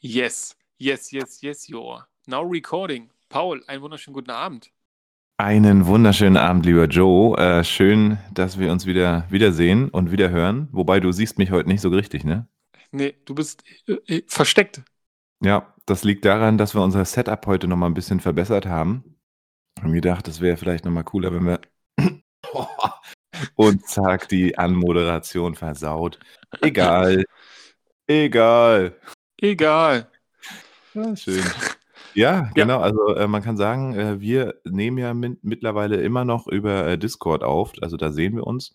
Yes, yes, yes, yes, you're. Now recording. Paul, einen wunderschönen guten Abend. Einen wunderschönen Abend, lieber Joe. Äh, schön, dass wir uns wieder wiedersehen und wieder hören. Wobei du siehst mich heute nicht so richtig, ne? Nee, du bist äh, äh, versteckt. Ja, das liegt daran, dass wir unser Setup heute nochmal ein bisschen verbessert haben. Haben gedacht, das wäre vielleicht nochmal cooler, wenn wir und zack, die Anmoderation versaut. Egal. Egal. Egal. Ja, schön. Ja, genau. Also äh, man kann sagen, äh, wir nehmen ja mit, mittlerweile immer noch über äh, Discord auf. Also da sehen wir uns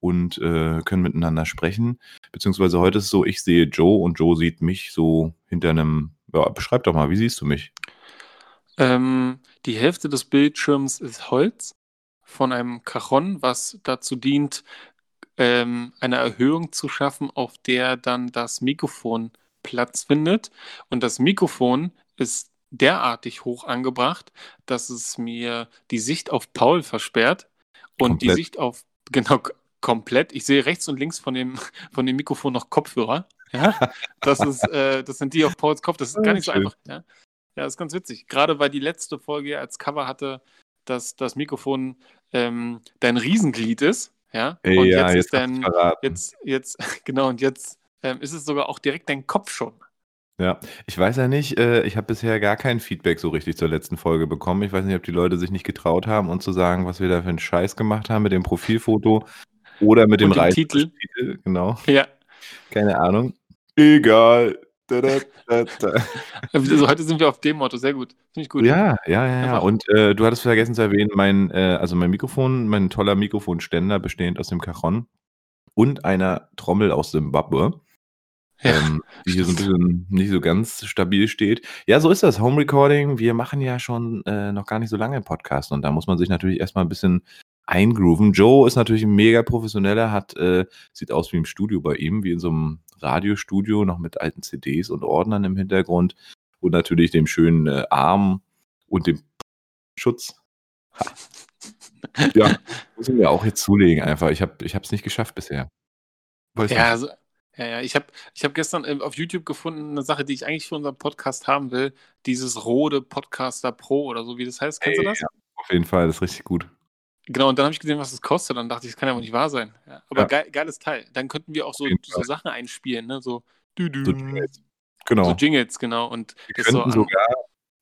und äh, können miteinander sprechen. Beziehungsweise heute ist es so, ich sehe Joe und Joe sieht mich so hinter einem. Ja, beschreib doch mal, wie siehst du mich? Ähm, die Hälfte des Bildschirms ist Holz von einem Cajon, was dazu dient, ähm, eine Erhöhung zu schaffen, auf der dann das Mikrofon Platz findet. Und das Mikrofon ist derartig hoch angebracht, dass es mir die Sicht auf Paul versperrt und komplett. die Sicht auf, genau, komplett. Ich sehe rechts und links von dem, von dem Mikrofon noch Kopfhörer. Ja, das ist, äh, das sind die auf Pauls Kopf. Das ist gar nicht so einfach. Ja, ja das ist ganz witzig. Gerade weil die letzte Folge als Cover hatte, dass das Mikrofon ähm, dein Riesenglied ist. Ja, und ja, jetzt, jetzt, ist dein, jetzt, jetzt, genau, und jetzt ähm, ist es sogar auch direkt dein Kopf schon. Ja, ich weiß ja nicht, äh, ich habe bisher gar kein Feedback so richtig zur letzten Folge bekommen. Ich weiß nicht, ob die Leute sich nicht getraut haben, uns zu sagen, was wir da für einen Scheiß gemacht haben mit dem Profilfoto oder mit dem, dem Titel. Genau. Ja. Keine Ahnung. Egal. Da, da, da, also heute sind wir auf dem Motto, sehr gut. Finde ich gut. Ja, ja, ja, ja. Und äh, du hattest vergessen zu erwähnen, mein, äh, also mein Mikrofon, mein toller Mikrofonständer bestehend aus dem Cajon und einer Trommel aus Zimbabwe. Ja, ähm, die hier so ein bisschen nicht so ganz stabil steht. Ja, so ist das. Home Recording. Wir machen ja schon äh, noch gar nicht so lange Podcast und da muss man sich natürlich erstmal ein bisschen eingrooven. Joe ist natürlich ein mega professioneller, hat, äh, sieht aus wie im Studio bei ihm, wie in so einem Radiostudio, noch mit alten CDs und Ordnern im Hintergrund und natürlich dem schönen äh, Arm und dem Schutz. ja, muss ich mir auch jetzt zulegen einfach. Ich habe es nicht geschafft bisher. Weiß ja, also, ja, ja, ich habe ich hab gestern äh, auf YouTube gefunden, eine Sache, die ich eigentlich für unseren Podcast haben will. Dieses Rode Podcaster Pro oder so, wie das heißt. Kennst hey, du das? Ja, auf jeden Fall, das ist richtig gut. Genau, und dann habe ich gesehen, was das kostet. Dann dachte ich, das kann ja wohl nicht wahr sein. Ja, aber ja. Geil, geiles Teil. Dann könnten wir auch so, so Sachen einspielen, ne? So, dü -dü. so Jingles. Genau. So Jingles, genau. Und wir könnten so sogar,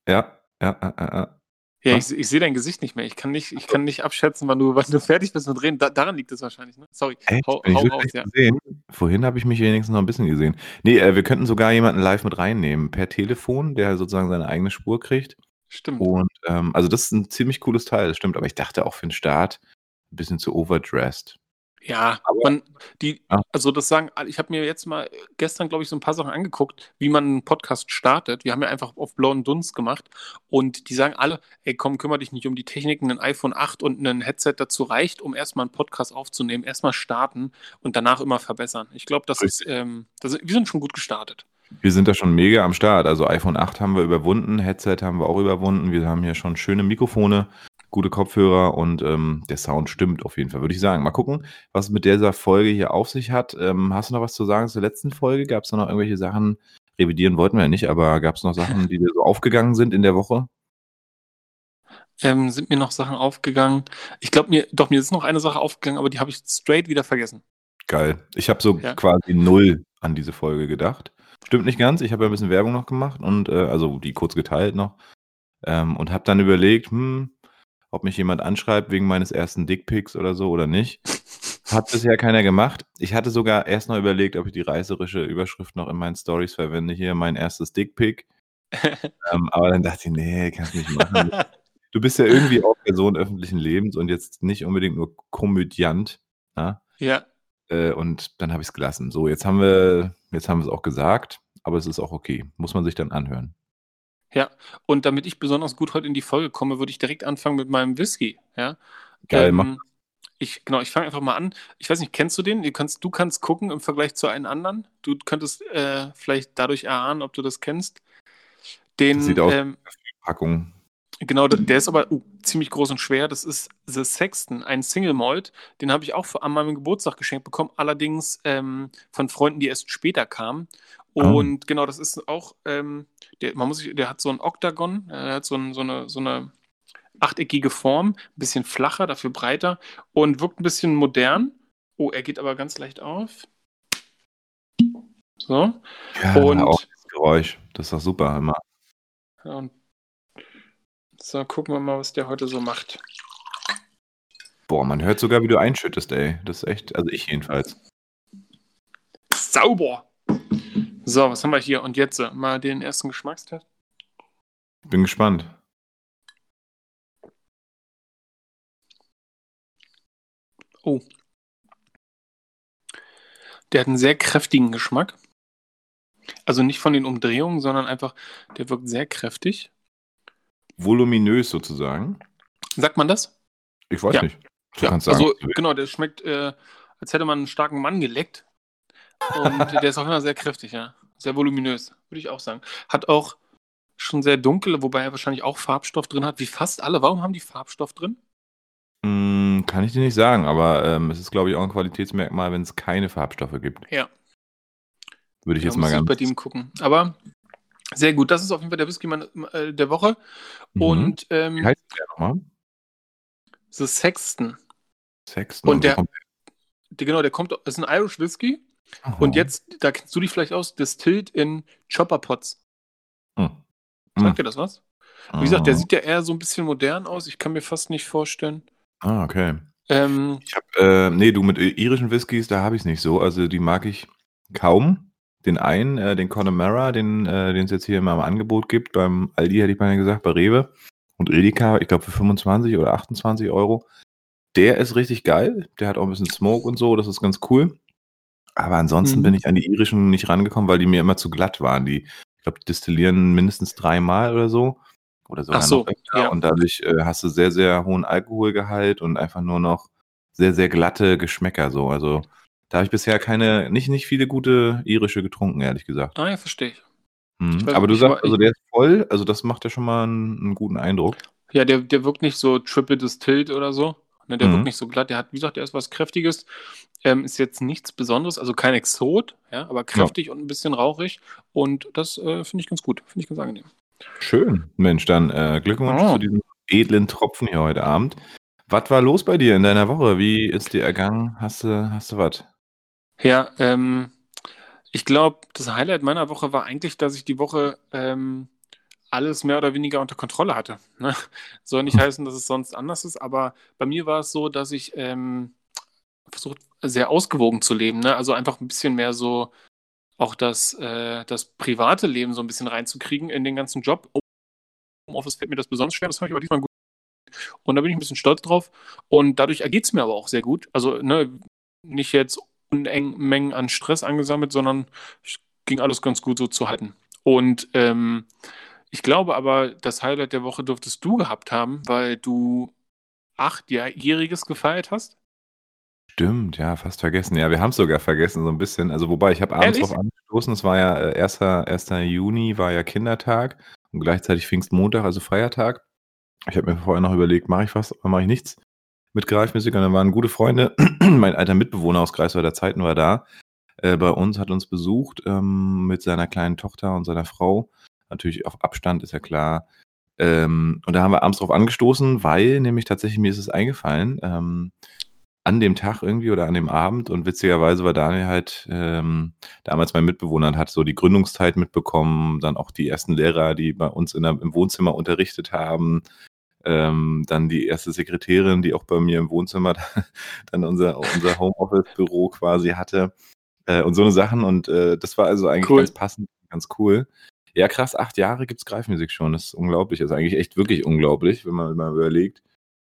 ja, ja, ja, ja. Ja, ich, ich sehe dein Gesicht nicht mehr. Ich kann nicht, ich kann nicht abschätzen, wann du, wann du fertig bist mit Reden. Da, daran liegt es wahrscheinlich. Ne? Sorry. Echt? Hau, hau raus, ja. Gesehen? Vorhin habe ich mich wenigstens noch ein bisschen gesehen. Nee, äh, wir könnten sogar jemanden live mit reinnehmen. Per Telefon, der sozusagen seine eigene Spur kriegt. Stimmt. Und ähm, also das ist ein ziemlich cooles Teil, das stimmt. Aber ich dachte auch für den Start ein bisschen zu overdressed. Ja, aber, man, die, ja. also das sagen, ich habe mir jetzt mal gestern, glaube ich, so ein paar Sachen angeguckt, wie man einen Podcast startet. Wir haben ja einfach auf blauen Dunst gemacht und die sagen alle, ey komm, kümmere dich nicht um die Techniken, ein iPhone 8 und ein Headset dazu reicht, um erstmal einen Podcast aufzunehmen, erstmal starten und danach immer verbessern. Ich glaube, das Richtig. ist, ähm, das, wir sind schon gut gestartet. Wir sind da schon mega am Start. Also iPhone 8 haben wir überwunden, Headset haben wir auch überwunden. Wir haben hier schon schöne Mikrofone gute Kopfhörer und ähm, der Sound stimmt auf jeden Fall, würde ich sagen. Mal gucken, was mit dieser Folge hier auf sich hat. Ähm, hast du noch was zu sagen zur letzten Folge? Gab es da noch irgendwelche Sachen? Revidieren wollten wir ja nicht, aber gab es noch Sachen, die dir so aufgegangen sind in der Woche? Ähm, sind mir noch Sachen aufgegangen? Ich glaube, mir, doch, mir ist noch eine Sache aufgegangen, aber die habe ich straight wieder vergessen. Geil. Ich habe so ja. quasi null an diese Folge gedacht. Stimmt nicht ganz. Ich habe ja ein bisschen Werbung noch gemacht und äh, also die kurz geteilt noch. Ähm, und habe dann überlegt, hm, ob mich jemand anschreibt wegen meines ersten Dickpics oder so oder nicht. Hat bisher keiner gemacht. Ich hatte sogar erst noch überlegt, ob ich die reißerische Überschrift noch in meinen Stories verwende. Hier mein erstes Dickpic. ähm, aber dann dachte ich, nee, kannst nicht machen. Du bist ja irgendwie auch Person öffentlichen Lebens und jetzt nicht unbedingt nur Komödiant. Na? Ja. Äh, und dann habe ich es gelassen. So, jetzt haben wir, jetzt haben wir es auch gesagt, aber es ist auch okay. Muss man sich dann anhören. Ja, und damit ich besonders gut heute in die Folge komme, würde ich direkt anfangen mit meinem Whisky. Ja. Geil, ähm, mach. Ich, genau, ich fange einfach mal an. Ich weiß nicht, kennst du den? Du kannst, du kannst gucken im Vergleich zu einem anderen. Du könntest äh, vielleicht dadurch erahnen, ob du das kennst. Den, das sieht aus ähm, Packung. Genau, der ist aber uh, ziemlich groß und schwer. Das ist The Sexton, ein Single Malt. Den habe ich auch an meinem Geburtstag geschenkt bekommen, allerdings ähm, von Freunden, die erst später kamen. Und oh. genau, das ist auch, ähm, der, man muss sich, der hat so ein Oktagon, äh, er hat so, ein, so, eine, so eine achteckige Form, ein bisschen flacher, dafür breiter und wirkt ein bisschen modern. Oh, er geht aber ganz leicht auf. So. Ja, und auch das Geräusch, das ist doch super immer. Ja, und so, gucken wir mal, was der heute so macht. Boah, man hört sogar, wie du einschüttest, ey. Das ist echt, also ich jedenfalls. Sauber! So, was haben wir hier? Und jetzt äh, mal den ersten Geschmackstest. Bin gespannt. Oh. Der hat einen sehr kräftigen Geschmack. Also nicht von den Umdrehungen, sondern einfach, der wirkt sehr kräftig. Voluminös sozusagen. Sagt man das? Ich weiß ja. nicht. Du ja, also genau, der schmeckt, äh, als hätte man einen starken Mann geleckt. Und der ist auch immer sehr kräftig, ja. Sehr voluminös, würde ich auch sagen. Hat auch schon sehr dunkel, wobei er wahrscheinlich auch Farbstoff drin hat, wie fast alle. Warum haben die Farbstoff drin? Mm, kann ich dir nicht sagen, aber ähm, es ist, glaube ich, auch ein Qualitätsmerkmal, wenn es keine Farbstoffe gibt. Ja. Würde ich ja, jetzt mal ganz. bei dem gucken. Aber sehr gut. Das ist auf jeden Fall der Whisky äh, der Woche. Mhm. Und ähm, wie heißt der nochmal? The Sexton. Sexton. Und der, der, genau, der kommt, ist ein Irish Whisky. Aha. Und jetzt, da kennst du dich vielleicht aus, distilled in Chopper Pots. Hm. Sagt hm. dir das was? Wie gesagt, der sieht ja eher so ein bisschen modern aus. Ich kann mir fast nicht vorstellen. Ah, okay. Ähm, ich hab, äh, nee, du mit irischen Whiskys, da habe ich es nicht so. Also die mag ich kaum. Den einen, äh, den Connemara, den äh, es jetzt hier immer im Angebot gibt, beim Aldi hätte ich mal gesagt, bei Rewe und Edeka, ich glaube für 25 oder 28 Euro. Der ist richtig geil. Der hat auch ein bisschen Smoke und so, das ist ganz cool. Aber ansonsten mhm. bin ich an die irischen nicht rangekommen, weil die mir immer zu glatt waren. Die, ich glaube, destillieren mindestens dreimal oder so. Oder sogar Ach so. Ja. Und dadurch äh, hast du sehr, sehr hohen Alkoholgehalt und einfach nur noch sehr, sehr glatte Geschmäcker so. Also da habe ich bisher keine, nicht, nicht viele gute irische getrunken, ehrlich gesagt. Ah ja, verstehe ich. Mhm. Aber du sagst, also der ist voll, also das macht ja schon mal einen, einen guten Eindruck. Ja, der, der wirkt nicht so triple distilled oder so. Ne, der mhm. wirkt nicht so glatt. Der hat, wie gesagt, der ist was Kräftiges. Ähm, ist jetzt nichts Besonderes, also kein Exot, ja, aber kräftig ja. und ein bisschen rauchig. Und das äh, finde ich ganz gut, finde ich ganz angenehm. Schön. Mensch, dann äh, Glückwunsch oh. zu diesem edlen Tropfen hier heute Abend. Was war los bei dir in deiner Woche? Wie ist dir ergangen? Hast du, hast du was? Ja, ähm, ich glaube, das Highlight meiner Woche war eigentlich, dass ich die Woche ähm, alles mehr oder weniger unter Kontrolle hatte. Ne? Soll nicht hm. heißen, dass es sonst anders ist, aber bei mir war es so, dass ich ähm, versucht, sehr ausgewogen zu leben. Ne? Also einfach ein bisschen mehr so auch das, äh, das private Leben so ein bisschen reinzukriegen in den ganzen Job. Im Office fällt mir das besonders schwer, das habe ich aber diesmal gut. Und da bin ich ein bisschen stolz drauf. Und dadurch ergeht es mir aber auch sehr gut. Also ne, nicht jetzt Unmengen an Stress angesammelt, sondern es ging alles ganz gut so zu halten. Und ähm, ich glaube aber, das Highlight der Woche dürftest du gehabt haben, weil du achtjähriges gefeiert hast. Stimmt, ja, fast vergessen. Ja, wir haben es sogar vergessen, so ein bisschen. Also, wobei, ich habe abends Ehrlich? drauf angestoßen, es war ja äh, 1. 1. Juni, war ja Kindertag und gleichzeitig Pfingstmontag, also Feiertag. Ich habe mir vorher noch überlegt, mache ich was oder mache ich nichts mit Greifmusik? Und dann waren gute Freunde. mein alter Mitbewohner aus Greifswalder Zeiten war da. Äh, bei uns hat uns besucht ähm, mit seiner kleinen Tochter und seiner Frau natürlich auf Abstand, ist ja klar. Ähm, und da haben wir abends drauf angestoßen, weil nämlich tatsächlich mir ist es eingefallen, ähm, an dem Tag irgendwie oder an dem Abend und witzigerweise war Daniel halt ähm, damals mein Mitbewohner und hat so die Gründungszeit mitbekommen, dann auch die ersten Lehrer, die bei uns in der, im Wohnzimmer unterrichtet haben, ähm, dann die erste Sekretärin, die auch bei mir im Wohnzimmer dann unser, unser Homeoffice-Büro quasi hatte äh, und so eine Sachen und äh, das war also eigentlich cool. ganz passend, ganz cool. Ja, krass, acht Jahre gibt es Greifmusik schon. Das ist unglaublich. Das ist eigentlich echt wirklich unglaublich, wenn man mal überlegt,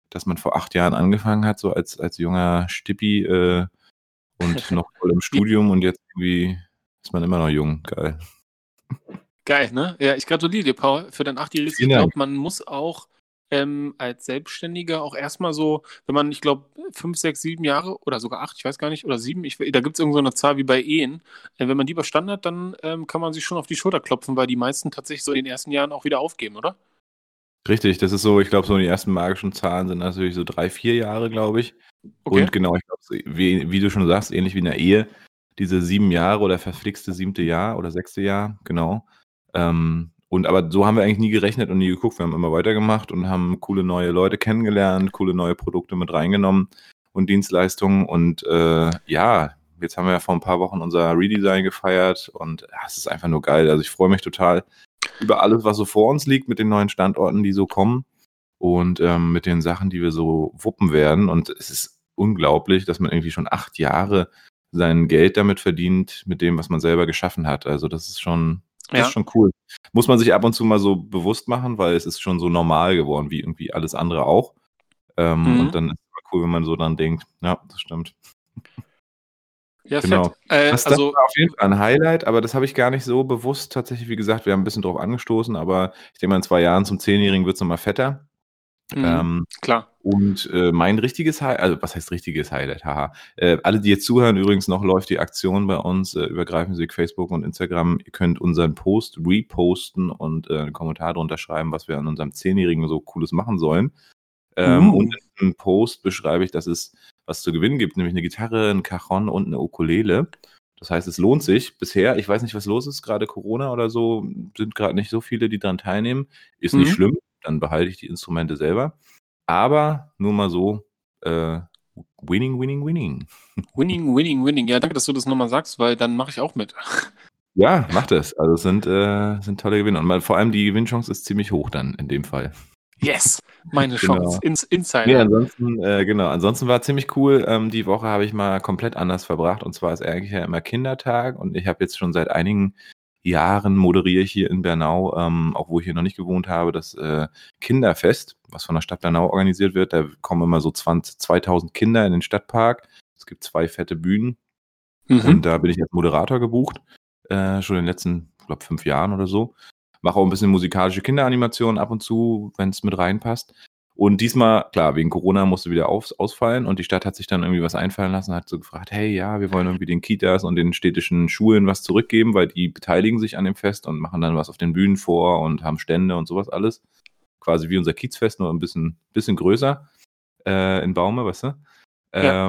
dass man vor acht Jahren angefangen hat, so als, als junger Stippi äh, und noch voll im Studium und jetzt irgendwie ist man immer noch jung. Geil. Geil, ne? Ja, ich gratuliere dir, Paul, für dein achtjähriges. Ich glaube, man muss auch ähm, als Selbstständiger auch erstmal so, wenn man, ich glaube, fünf, sechs, sieben Jahre oder sogar acht, ich weiß gar nicht, oder sieben, ich, da gibt es irgendeine so Zahl wie bei Ehen. Äh, wenn man die überstanden hat, dann ähm, kann man sich schon auf die Schulter klopfen, weil die meisten tatsächlich so in den ersten Jahren auch wieder aufgeben, oder? Richtig, das ist so, ich glaube, so die ersten magischen Zahlen sind natürlich so drei, vier Jahre, glaube ich. Okay. Und genau, ich glaube, wie, wie, du schon sagst, ähnlich wie in der Ehe, diese sieben Jahre oder verflixte siebte Jahr oder sechste Jahr, genau. Ähm, und aber so haben wir eigentlich nie gerechnet und nie geguckt. Wir haben immer weitergemacht und haben coole neue Leute kennengelernt, coole neue Produkte mit reingenommen und Dienstleistungen. Und äh, ja, jetzt haben wir ja vor ein paar Wochen unser Redesign gefeiert und ja, es ist einfach nur geil. Also ich freue mich total über alles, was so vor uns liegt mit den neuen Standorten, die so kommen und ähm, mit den Sachen, die wir so wuppen werden. Und es ist unglaublich, dass man irgendwie schon acht Jahre sein Geld damit verdient, mit dem, was man selber geschaffen hat. Also das ist schon, das ja. ist schon cool. Muss man sich ab und zu mal so bewusst machen, weil es ist schon so normal geworden, wie irgendwie alles andere auch. Ähm, mhm. Und dann ist es cool, wenn man so dann denkt, ja, das stimmt. Ja, genau. Äh, das, also, war auf jeden Fall ein Highlight, aber das habe ich gar nicht so bewusst tatsächlich, wie gesagt, wir haben ein bisschen drauf angestoßen, aber ich denke mal, in zwei Jahren zum Zehnjährigen wird es nochmal fetter. Mhm, ähm, klar. Und äh, mein richtiges Highlight, also was heißt richtiges Highlight, haha. Äh, alle, die jetzt zuhören, übrigens noch läuft die Aktion bei uns äh, über Greifmusik, Facebook und Instagram. Ihr könnt unseren Post reposten und äh, einen Kommentar drunter schreiben, was wir an unserem Zehnjährigen so Cooles machen sollen. Ähm, mhm. Und im Post beschreibe ich, dass es was zu gewinnen gibt, nämlich eine Gitarre, ein Cajon und eine Ukulele. Das heißt, es lohnt sich. Bisher, ich weiß nicht, was los ist, gerade Corona oder so, sind gerade nicht so viele, die daran teilnehmen. Ist mhm. nicht schlimm dann behalte ich die Instrumente selber. Aber nur mal so, äh, winning, winning, winning. Winning, winning, winning. Ja, danke, dass du das nochmal sagst, weil dann mache ich auch mit. Ja, mach das. Also es sind, äh, sind tolle Gewinne. Und mal, vor allem die Gewinnchance ist ziemlich hoch dann in dem Fall. Yes, meine genau. Chance. Ins Insider. Nee, ansonsten, äh, genau. Ansonsten war ziemlich cool. Ähm, die Woche habe ich mal komplett anders verbracht. Und zwar ist eigentlich ja immer Kindertag. Und ich habe jetzt schon seit einigen Jahren moderiere ich hier in Bernau, ähm, auch wo ich hier noch nicht gewohnt habe, das äh, Kinderfest, was von der Stadt Bernau organisiert wird. Da kommen immer so 20, 2000 Kinder in den Stadtpark. Es gibt zwei fette Bühnen. Mhm. Und da bin ich als Moderator gebucht, äh, schon in den letzten, ich glaube, fünf Jahren oder so. Mache auch ein bisschen musikalische Kinderanimationen ab und zu, wenn es mit reinpasst. Und diesmal, klar, wegen Corona musste wieder aus, ausfallen und die Stadt hat sich dann irgendwie was einfallen lassen, hat so gefragt, hey, ja, wir wollen irgendwie den Kitas und den städtischen Schulen was zurückgeben, weil die beteiligen sich an dem Fest und machen dann was auf den Bühnen vor und haben Stände und sowas alles. Quasi wie unser Kiezfest, nur ein bisschen, bisschen größer äh, in Baume, weißt du? Ja.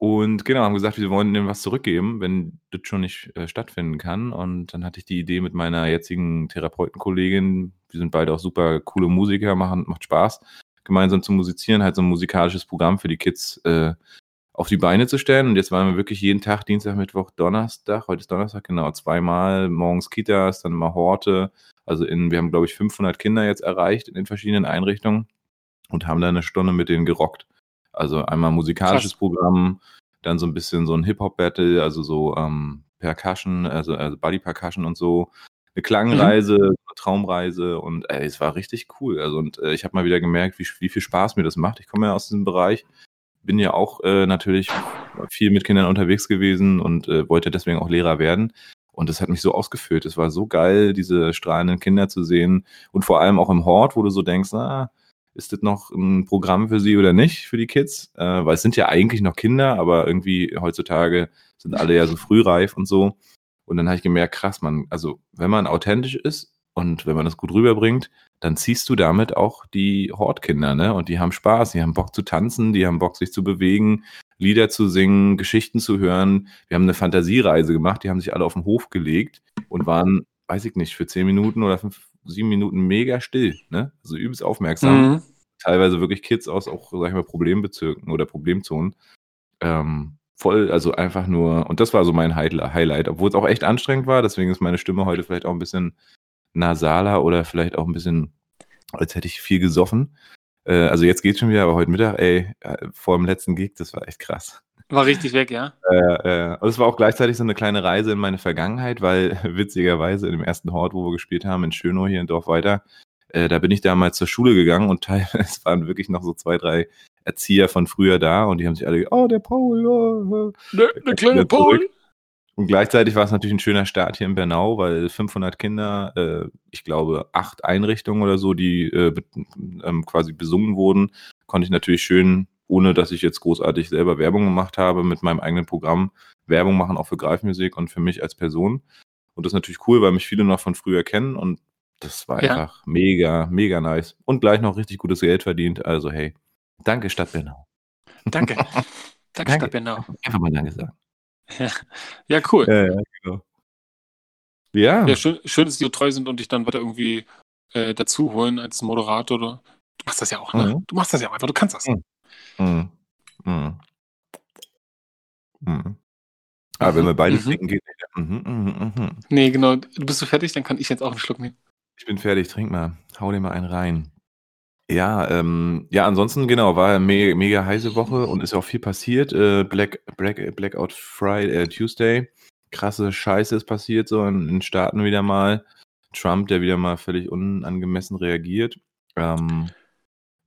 Und genau, haben gesagt, wir wollen dem was zurückgeben, wenn das schon nicht äh, stattfinden kann. Und dann hatte ich die Idee mit meiner jetzigen Therapeutenkollegin, wir sind beide auch super coole Musiker, machen, macht Spaß, gemeinsam zu musizieren, halt so ein musikalisches Programm für die Kids äh, auf die Beine zu stellen. Und jetzt waren wir wirklich jeden Tag, Dienstag, Mittwoch, Donnerstag, heute ist Donnerstag, genau, zweimal, morgens Kitas, dann immer Horte. Also in, wir haben, glaube ich, 500 Kinder jetzt erreicht in den verschiedenen Einrichtungen und haben da eine Stunde mit denen gerockt. Also einmal musikalisches Krass. Programm, dann so ein bisschen so ein Hip-Hop-Battle, also so ähm, Percussion, also, also Body Percussion und so eine Klangreise, mhm. eine Traumreise und ey, es war richtig cool. Also und äh, ich habe mal wieder gemerkt, wie, wie viel Spaß mir das macht. Ich komme ja aus diesem Bereich, bin ja auch äh, natürlich viel mit Kindern unterwegs gewesen und äh, wollte deswegen auch Lehrer werden. Und das hat mich so ausgefüllt. Es war so geil, diese strahlenden Kinder zu sehen. Und vor allem auch im Hort, wo du so denkst, ah, ist das noch ein Programm für sie oder nicht, für die Kids? Äh, weil es sind ja eigentlich noch Kinder, aber irgendwie heutzutage sind alle ja so frühreif und so. Und dann habe ich gemerkt, krass, man, also wenn man authentisch ist und wenn man das gut rüberbringt, dann ziehst du damit auch die Hortkinder, ne? Und die haben Spaß, die haben Bock zu tanzen, die haben Bock, sich zu bewegen, Lieder zu singen, Geschichten zu hören. Wir haben eine Fantasiereise gemacht, die haben sich alle auf den Hof gelegt und waren, weiß ich nicht, für zehn Minuten oder fünf, sieben Minuten mega still, ne? Also übelst aufmerksam. Mhm. Teilweise wirklich Kids aus auch, sag ich mal, Problembezirken oder Problemzonen. Ähm, voll, also einfach nur, und das war so mein Highlight, obwohl es auch echt anstrengend war, deswegen ist meine Stimme heute vielleicht auch ein bisschen nasaler oder vielleicht auch ein bisschen, als hätte ich viel gesoffen. Äh, also jetzt geht's schon wieder, aber heute Mittag, ey, äh, vor dem letzten Gig, das war echt krass. War richtig weg, ja. Äh, äh, und es war auch gleichzeitig so eine kleine Reise in meine Vergangenheit, weil witzigerweise in dem ersten Hort, wo wir gespielt haben, in Schönow hier in Dorf weiter, äh, da bin ich damals zur Schule gegangen und teilweise waren wirklich noch so zwei, drei Erzieher von früher da und die haben sich alle, oh, der Paul, oh, der, der kleine Paul. Und gleichzeitig war es natürlich ein schöner Start hier in Bernau, weil 500 Kinder, äh, ich glaube acht Einrichtungen oder so, die äh, ähm, quasi besungen wurden, konnte ich natürlich schön, ohne dass ich jetzt großartig selber Werbung gemacht habe, mit meinem eigenen Programm Werbung machen, auch für Greifmusik und für mich als Person. Und das ist natürlich cool, weil mich viele noch von früher kennen und das war ja. einfach mega, mega nice. Und gleich noch richtig gutes Geld verdient. Also hey, Danke, Stadt Bernau. Danke. Danke, Danke. Stadt Bernau. Einfach mal Danke sagen. Ja, ja cool. Ja, ja, genau. Ja. Ja, schön, schön, dass die so treu sind und dich dann weiter irgendwie äh, dazu holen als Moderator. Oder? Du machst das ja auch, ne? Mhm. Du machst das ja auch einfach, du kannst das. Mhm. Mhm. Mhm. Mhm. Aber wenn wir beide Mhm. trinken, geht nicht. Mhm, mhm, mhm. Nee, genau. Du bist du fertig, dann kann ich jetzt auch einen Schluck nehmen. Ich bin fertig, trink mal. Hau dir mal einen rein. Ja, ähm, ja, ansonsten, genau, war me mega heiße Woche und ist auch viel passiert. Äh, Black, Black, Blackout Friday, äh, Tuesday. Krasse Scheiße ist passiert, so in den Staaten wieder mal. Trump, der wieder mal völlig unangemessen reagiert. Ähm,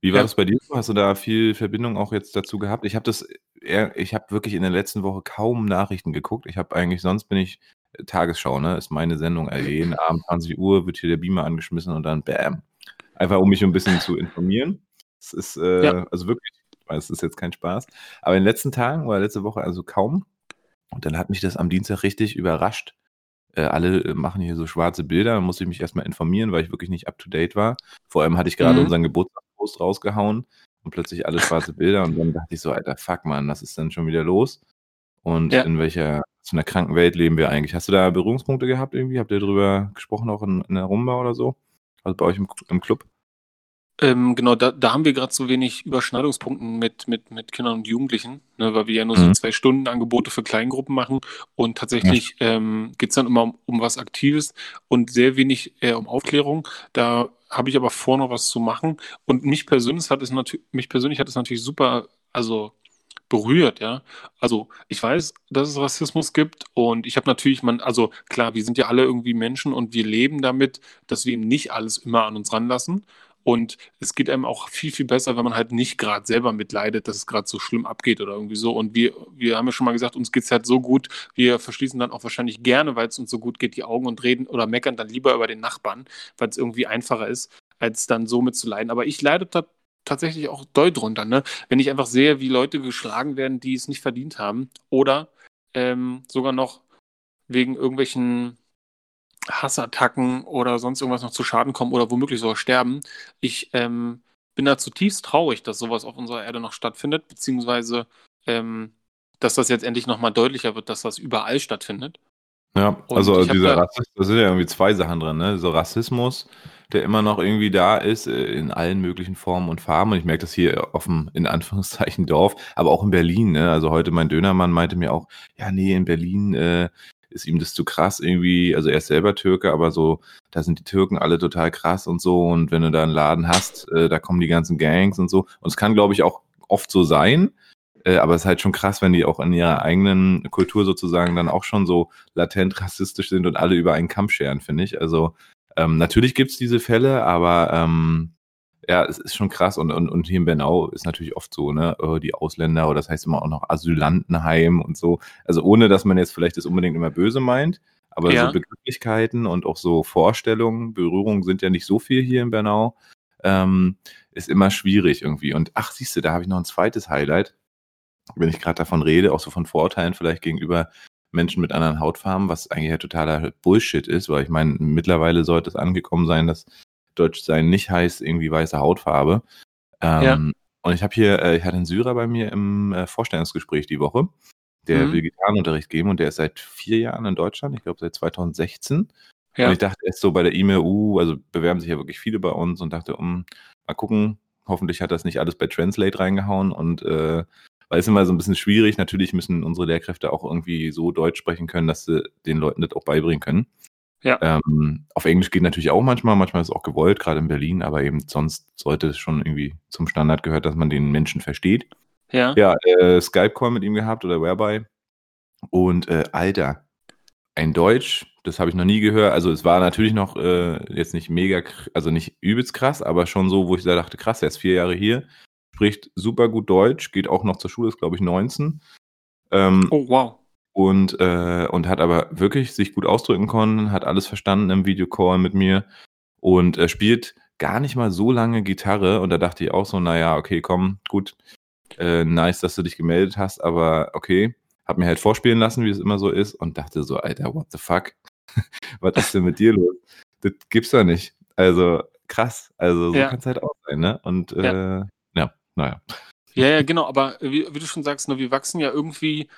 wie war Ja. das bei dir? Hast du da viel Verbindung auch jetzt dazu gehabt? Ich habe das, eher, ich habe wirklich in der letzten Woche kaum Nachrichten geguckt. Ich habe eigentlich, sonst bin ich äh, Tagesschau, ne? Ist meine Sendung. Also jeden Abend 20 Uhr wird hier der Beamer angeschmissen und dann bam. Einfach um mich ein bisschen zu informieren. Es ist, äh, Ja. also wirklich, ich weiß, es ist jetzt kein Spaß. Aber in den letzten Tagen oder letzte Woche also kaum. Und dann hat mich das am Dienstag richtig überrascht. Äh, alle äh, machen hier so schwarze Bilder, da musste ich mich erstmal informieren, weil ich wirklich nicht up to date war. Vor allem hatte ich gerade Mhm. unseren Geburtstagspost rausgehauen und plötzlich alle schwarze Bilder und dann dachte ich so, Alter, fuck man, was ist denn schon wieder los? Und Ja. in welcher, zu einer kranken Welt leben wir eigentlich? Hast du da Berührungspunkte gehabt irgendwie? Habt ihr drüber gesprochen, auch in, in der Rumba oder so? Also bei euch im, im Club? Ähm, genau, da, da haben wir gerade so wenig Überschneidungspunkten mit, mit, mit Kindern und Jugendlichen, ne, weil wir ja nur so Mhm. zwei Stunden Angebote für Kleingruppen machen und tatsächlich ähm, geht es dann immer um, um was Aktives und sehr wenig äh, um Aufklärung. Da habe ich aber vor, noch was zu machen. Und mich persönlich hat es natürlich, mich persönlich hat es natürlich super, also berührt, ja. Also ich weiß, dass es Rassismus gibt und ich habe natürlich, man, also klar, wir sind ja alle irgendwie Menschen und wir leben damit, dass wir eben nicht alles immer an uns ranlassen. Und es geht einem auch viel, viel besser, wenn man halt nicht gerade selber mitleidet, dass es gerade so schlimm abgeht oder irgendwie so. Und wir, wir haben ja schon mal gesagt, uns geht's halt so gut, wir verschließen dann auch wahrscheinlich gerne, weil es uns so gut geht, die Augen und reden oder meckern dann lieber über den Nachbarn, weil es irgendwie einfacher ist, als dann so mitzuleiden. Aber ich leide ta tatsächlich auch doll drunter, ne? Wenn ich einfach sehe, wie Leute geschlagen werden, die es nicht verdient haben oder ähm, sogar noch wegen irgendwelchen Hassattacken oder sonst irgendwas noch zu Schaden kommen oder womöglich sogar sterben. Ich ähm, bin da zutiefst traurig, dass sowas auf unserer Erde noch stattfindet, beziehungsweise ähm, dass das jetzt endlich nochmal deutlicher wird, dass das überall stattfindet. Ja, Und also dieser Rassismus, da sind ja irgendwie zwei Sachen drin, ne? So Rassismus, der immer noch irgendwie da ist, äh, in allen möglichen Formen und Farben. Und ich merke das hier auf dem, in Anführungszeichen, Dorf, aber auch in Berlin, ne? Also heute mein Dönermann meinte mir auch, ja, nee, in Berlin äh, ist ihm das zu krass irgendwie. Also er ist selber Türke, aber so, da sind die Türken alle total krass und so. Und wenn du da einen Laden hast, äh, da kommen die ganzen Gangs und so. Und es kann, glaube ich, auch oft so sein. Äh, aber es ist halt schon krass, wenn die auch in ihrer eigenen Kultur sozusagen dann auch schon so latent rassistisch sind und alle über einen Kamm scheren, finde ich. Also ähm, natürlich gibt's diese Fälle, aber ähm, ja, es ist schon krass. Und, und, und hier in Bernau ist natürlich oft so, ne, äh, die Ausländer oder das heißt immer auch noch Asylantenheim und so. Also ohne, dass man jetzt vielleicht das unbedingt immer böse meint, aber Ja. so Begrifflichkeiten und auch so Vorstellungen, Berührungen sind ja nicht so viel hier in Bernau. Ähm, ist immer schwierig irgendwie. Und ach, siehst du, da habe ich noch ein zweites Highlight wenn ich gerade davon rede, auch so von Vorurteilen vielleicht gegenüber Menschen mit anderen Hautfarben, was eigentlich ja totaler Bullshit ist, weil ich meine, mittlerweile sollte es angekommen sein, dass Deutsch sein nicht heißt irgendwie weiße Hautfarbe. Ähm, Ja. Und ich habe hier, äh, ich hatte einen Syrer bei mir im äh, Vorstellungsgespräch die Woche, der Mhm. will Gitarrenunterricht geben und der ist seit vier Jahren in Deutschland, ich glaube seit 2016. Ja. Und ich dachte erst so bei der E-Mail, uh, also bewerben sich ja wirklich viele bei uns und dachte, um, mal gucken, hoffentlich hat das nicht alles bei Translate reingehauen und äh, weil es immer so ein bisschen schwierig, natürlich müssen unsere Lehrkräfte auch irgendwie so Deutsch sprechen können, dass sie den Leuten das auch beibringen können. Ja. Ähm, auf Englisch geht natürlich auch manchmal, manchmal ist es auch gewollt, gerade in Berlin, aber eben sonst sollte es schon irgendwie zum Standard gehört, dass man den Menschen versteht. Ja. Ja, äh, Skype-Call mit ihm gehabt oder Whereby. Und äh, Alter, ein Deutsch, das habe ich noch nie gehört. Also es war natürlich noch äh, jetzt nicht mega, also nicht übelst krass, aber schon so, wo ich da dachte, krass, er ist vier Jahre hier, spricht super gut Deutsch, geht auch noch zur Schule, ist glaube ich 19. Ähm, Oh, wow. Und, äh, und hat aber wirklich sich gut ausdrücken können, hat alles verstanden im Videocall mit mir und äh, spielt gar nicht mal so lange Gitarre. Und da dachte ich auch so, naja, okay, komm, gut, äh, nice, dass du dich gemeldet hast, aber okay. Hab mir halt vorspielen lassen, wie es immer so ist und dachte so, Alter, what the fuck? Was ist denn mit dir los? Das gibt's doch nicht. Also krass. Also so Ja. kann's halt auch sein, ne? Und äh, ja, naja. Ja, ja, genau, aber wie, wie du schon sagst, ne, wir wachsen ja irgendwie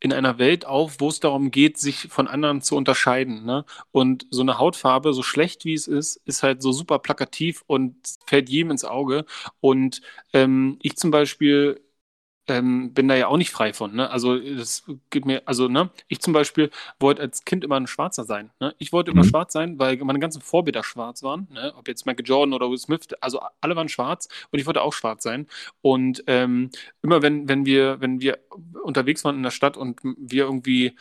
in einer Welt auf, wo es darum geht, sich von anderen zu unterscheiden. Ne? Und so eine Hautfarbe, so schlecht wie es ist, ist halt so super plakativ und fällt jedem ins Auge. Und ähm, ich zum Beispiel ähm, bin da ja auch nicht frei von. Ne? Also das geht mir, also ne, ich zum Beispiel wollte als Kind immer ein Schwarzer sein. Ne? Ich wollte immer mhm. schwarz sein, weil meine ganzen Vorbilder schwarz waren. Ne? Ob jetzt Michael Jordan oder Will Smith, also alle waren schwarz und ich wollte auch schwarz sein. Und ähm, immer wenn, wenn wir, wenn wir unterwegs waren in der Stadt und wir irgendwie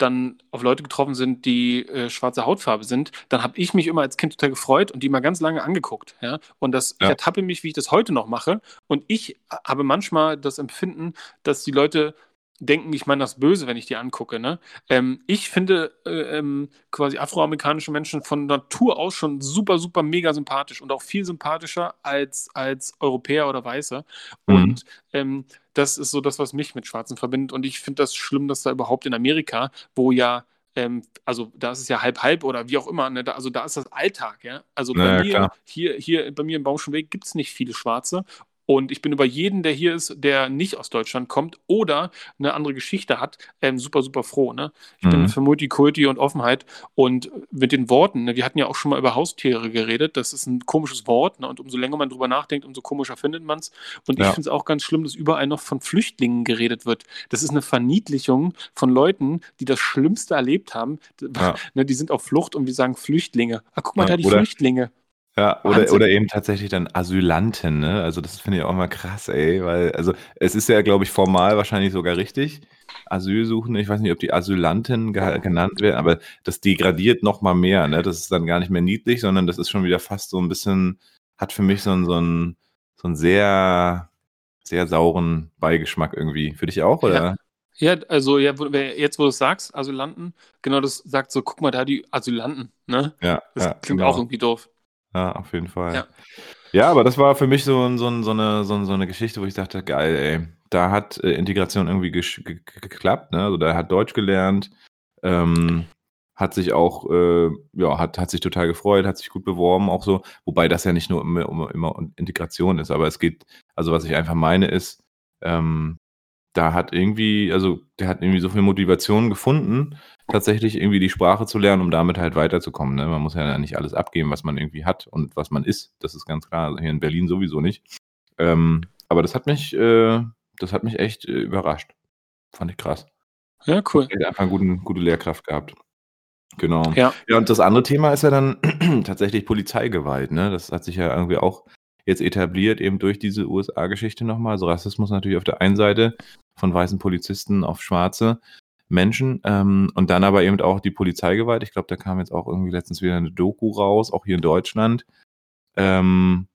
dann auf Leute getroffen sind, die äh, schwarze Hautfarbe sind, dann habe ich mich immer als Kind total gefreut und die mal ganz lange angeguckt. Ja? Und das, ja. ich ertappe mich, wie ich das heute noch mache. Und ich habe manchmal das Empfinden, dass die Leute denken, ich meine das Böse, wenn ich die angucke. Ne? Ähm, ich finde äh, ähm, quasi afroamerikanische Menschen von Natur aus schon super, super mega sympathisch und auch viel sympathischer als, als Europäer oder Weiße. Mhm. Und ähm, das ist so das, was mich mit Schwarzen verbindet. Und ich finde das schlimm, dass da überhaupt in Amerika, wo ja ähm, also da ist es ja halb halb oder wie auch immer, ne? da, also da ist das Alltag, ja. Also bei naja, mir, hier, hier bei mir im Baumschulweg gibt es nicht viele Schwarze und ich bin über jeden, der hier ist, der nicht aus Deutschland kommt oder eine andere Geschichte hat, ähm, super, super froh. Ne? Ich mhm. bin für Multikulti und Offenheit und mit den Worten, ne, wir hatten ja auch schon mal über Haustiere geredet, das ist ein komisches Wort ne? und umso länger man drüber nachdenkt, umso komischer findet man es. Und ja. ich finde es auch ganz schlimm, dass überall noch von Flüchtlingen geredet wird. Das ist eine Verniedlichung von Leuten, die das Schlimmste erlebt haben. Ja. Ne, die sind auf Flucht und wir sagen Flüchtlinge. Ah, guck mal ja, da, die Flüchtlinge. Ja, oder, oder eben tatsächlich dann Asylanten, ne? Also das finde ich auch mal krass, ey, weil, also es ist ja, glaube ich, formal wahrscheinlich sogar richtig. Asylsuchende, ich weiß nicht, ob die Asylanten ge genannt werden, aber das degradiert noch mal mehr, ne? Das ist dann gar nicht mehr niedlich, sondern das ist schon wieder fast so ein bisschen, hat für mich so einen, so einen, so einen sehr, sehr sauren Beigeschmack irgendwie. Für dich auch, oder? Ja. Ja, also ja, jetzt wo du es sagst, Asylanten, genau das sagt so, guck mal da die Asylanten, ne? Ja. Das ja, klingt genau. auch irgendwie doof. Ja, auf jeden Fall. Ja. Ja, aber das war für mich so, so, so, eine, so, so eine Geschichte, wo ich dachte, geil, ey, da hat äh, Integration irgendwie geklappt, ne? Also da hat Deutsch gelernt, ähm, hat sich auch, äh, ja, hat, hat sich total gefreut, hat sich gut beworben, auch so, wobei das ja nicht nur immer, immer, immer Integration ist, aber es geht, also was ich einfach meine ist, ähm, da hat irgendwie, also der hat irgendwie so viel Motivation gefunden, tatsächlich irgendwie die Sprache zu lernen, um damit halt weiterzukommen. Ne? Man muss ja nicht alles abgeben, was man irgendwie hat und was man ist. Das ist ganz klar. Hier in Berlin sowieso nicht. Ähm, aber das hat mich, äh, das hat mich echt äh, überrascht. Fand ich krass. Ja, cool. Er hat einfach eine gute, gute Lehrkraft gehabt. Genau. Ja. ja, und das andere Thema ist ja dann tatsächlich Polizeigewalt. Ne? Das hat sich ja irgendwie auch jetzt etabliert, eben durch diese USA-Geschichte nochmal. Also Rassismus natürlich auf der einen Seite von weißen Polizisten auf schwarze Menschen ähm, und dann aber eben auch die Polizeigewalt. Ich glaube, da kam jetzt auch irgendwie letztens wieder eine Doku raus, auch hier in Deutschland. Ähm,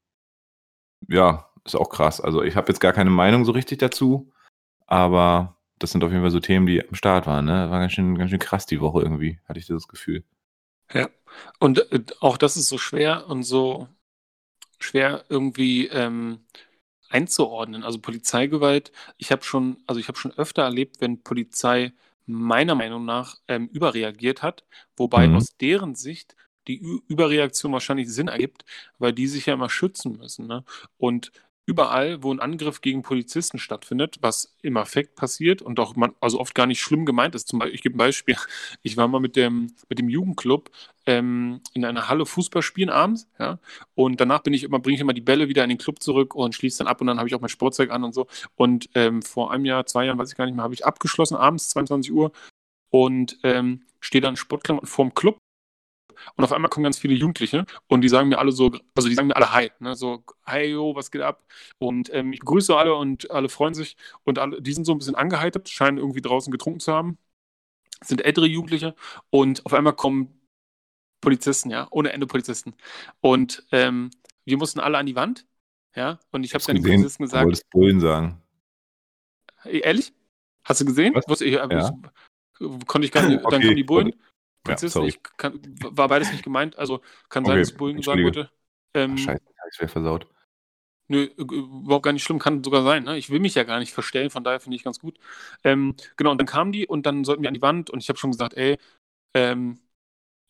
ja, ist auch krass. Also ich habe jetzt gar keine Meinung so richtig dazu, aber das sind auf jeden Fall so Themen, die am Start waren. Ne? War ganz schön, ganz schön krass die Woche irgendwie, hatte ich das Gefühl. Ja, und äh, auch das ist so schwer und so schwer irgendwie ähm, einzuordnen. Also Polizeigewalt, ich habe schon, also ich habe schon öfter erlebt, wenn Polizei meiner Meinung nach ähm, überreagiert hat, wobei mhm. aus deren Sicht die Ü Überreaktion wahrscheinlich Sinn ergibt, weil die sich ja immer schützen müssen. Ne? Und überall, wo ein Angriff gegen Polizisten stattfindet, was im Affekt passiert und auch man, also oft gar nicht schlimm gemeint ist. Zum Beispiel, ich gebe ein Beispiel. Ich war mal mit dem, mit dem Jugendclub ähm, in einer Halle Fußball spielen abends, ja, und danach bin ich immer, bringe ich immer die Bälle wieder in den Club zurück und schließe dann ab und dann habe ich auch mein Sportzeug an und so. Und ähm, vor einem Jahr, zwei Jahren, weiß ich gar nicht mehr, habe ich abgeschlossen abends, 22 Uhr und ähm, stehe dann Sportklamotten vorm Club und auf einmal kommen ganz viele Jugendliche und die sagen mir alle so, also die sagen mir alle Hi, ne? so, Hi, yo, was geht ab? Und ähm, ich begrüße alle und alle freuen sich und alle, die sind so ein bisschen angeheitert, scheinen irgendwie draußen getrunken zu haben, sind ältere Jugendliche und auf einmal kommen Polizisten, ja, ohne Ende Polizisten. Und ähm, wir mussten alle an die Wand, ja, und ich habe dann den Polizisten gesagt. Du wolltest Bullen sagen. Äh, ehrlich? Hast du gesehen? Was? Ich, ja. ich, konnte ich gar nicht, okay. dann kommen die Bullen. Polizisten. Ja, ich kann, war beides nicht gemeint. Also kann sein, okay, dass Bullen sagen wollte. Ähm, Scheiße, ich wäre versaut. Nö, äh, überhaupt gar nicht schlimm, kann sogar sein. Ne? Ich will mich ja gar nicht verstellen, von daher finde ich ganz gut. Ähm, genau, und dann kamen die und dann sollten wir an die Wand und ich habe schon gesagt, ey, ähm,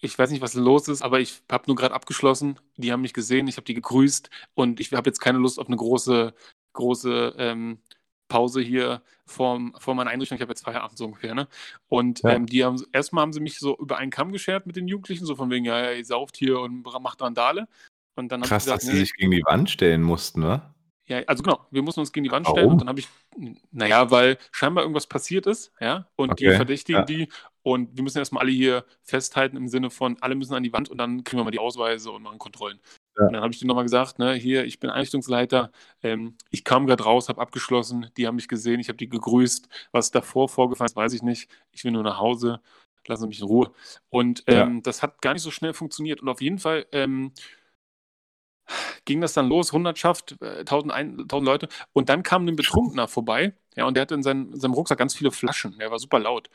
ich weiß nicht, was los ist, aber ich habe nur gerade abgeschlossen. Die haben mich gesehen, ich habe die gegrüßt und ich habe jetzt keine Lust auf eine große, große ähm, Pause hier vor, vor meiner Einrichtung. Ich habe jetzt Feierabend so ungefähr, ne? Und Ja. ähm, die haben erstmal haben sie mich so über einen Kamm geschert mit den Jugendlichen, so von wegen, ja, ja, ihr sauft hier und macht Randale. Und dann habe ich Krass, gesagt, dass sie nee, sich gegen die Wand stellen mussten, ne? ja, also genau, wir mussten uns gegen die Wand stellen Warum? und dann habe ich, naja, weil scheinbar irgendwas passiert ist, ja, und die Okay, verdächtigen ja. die und wir müssen erstmal alle hier festhalten im Sinne von, alle müssen an die Wand und dann kriegen wir mal die Ausweise und machen Kontrollen. Ja. Und dann habe ich denen nochmal gesagt, ne, hier, ich bin Einrichtungsleiter, ähm, ich kam gerade raus, habe abgeschlossen, die haben mich gesehen, ich habe die gegrüßt, was davor vorgefallen ist, weiß ich nicht, ich will nur nach Hause, lassen Sie mich in Ruhe. Und Ja. ähm, das hat gar nicht so schnell funktioniert und auf jeden Fall ähm, ging das dann los, Hundertschaft, äh, 1000, ein, 1000 Leute. Und dann kam ein Betrunkener vorbei, ja, und der hatte in seinem, in seinem Rucksack ganz viele Flaschen. Der war super laut.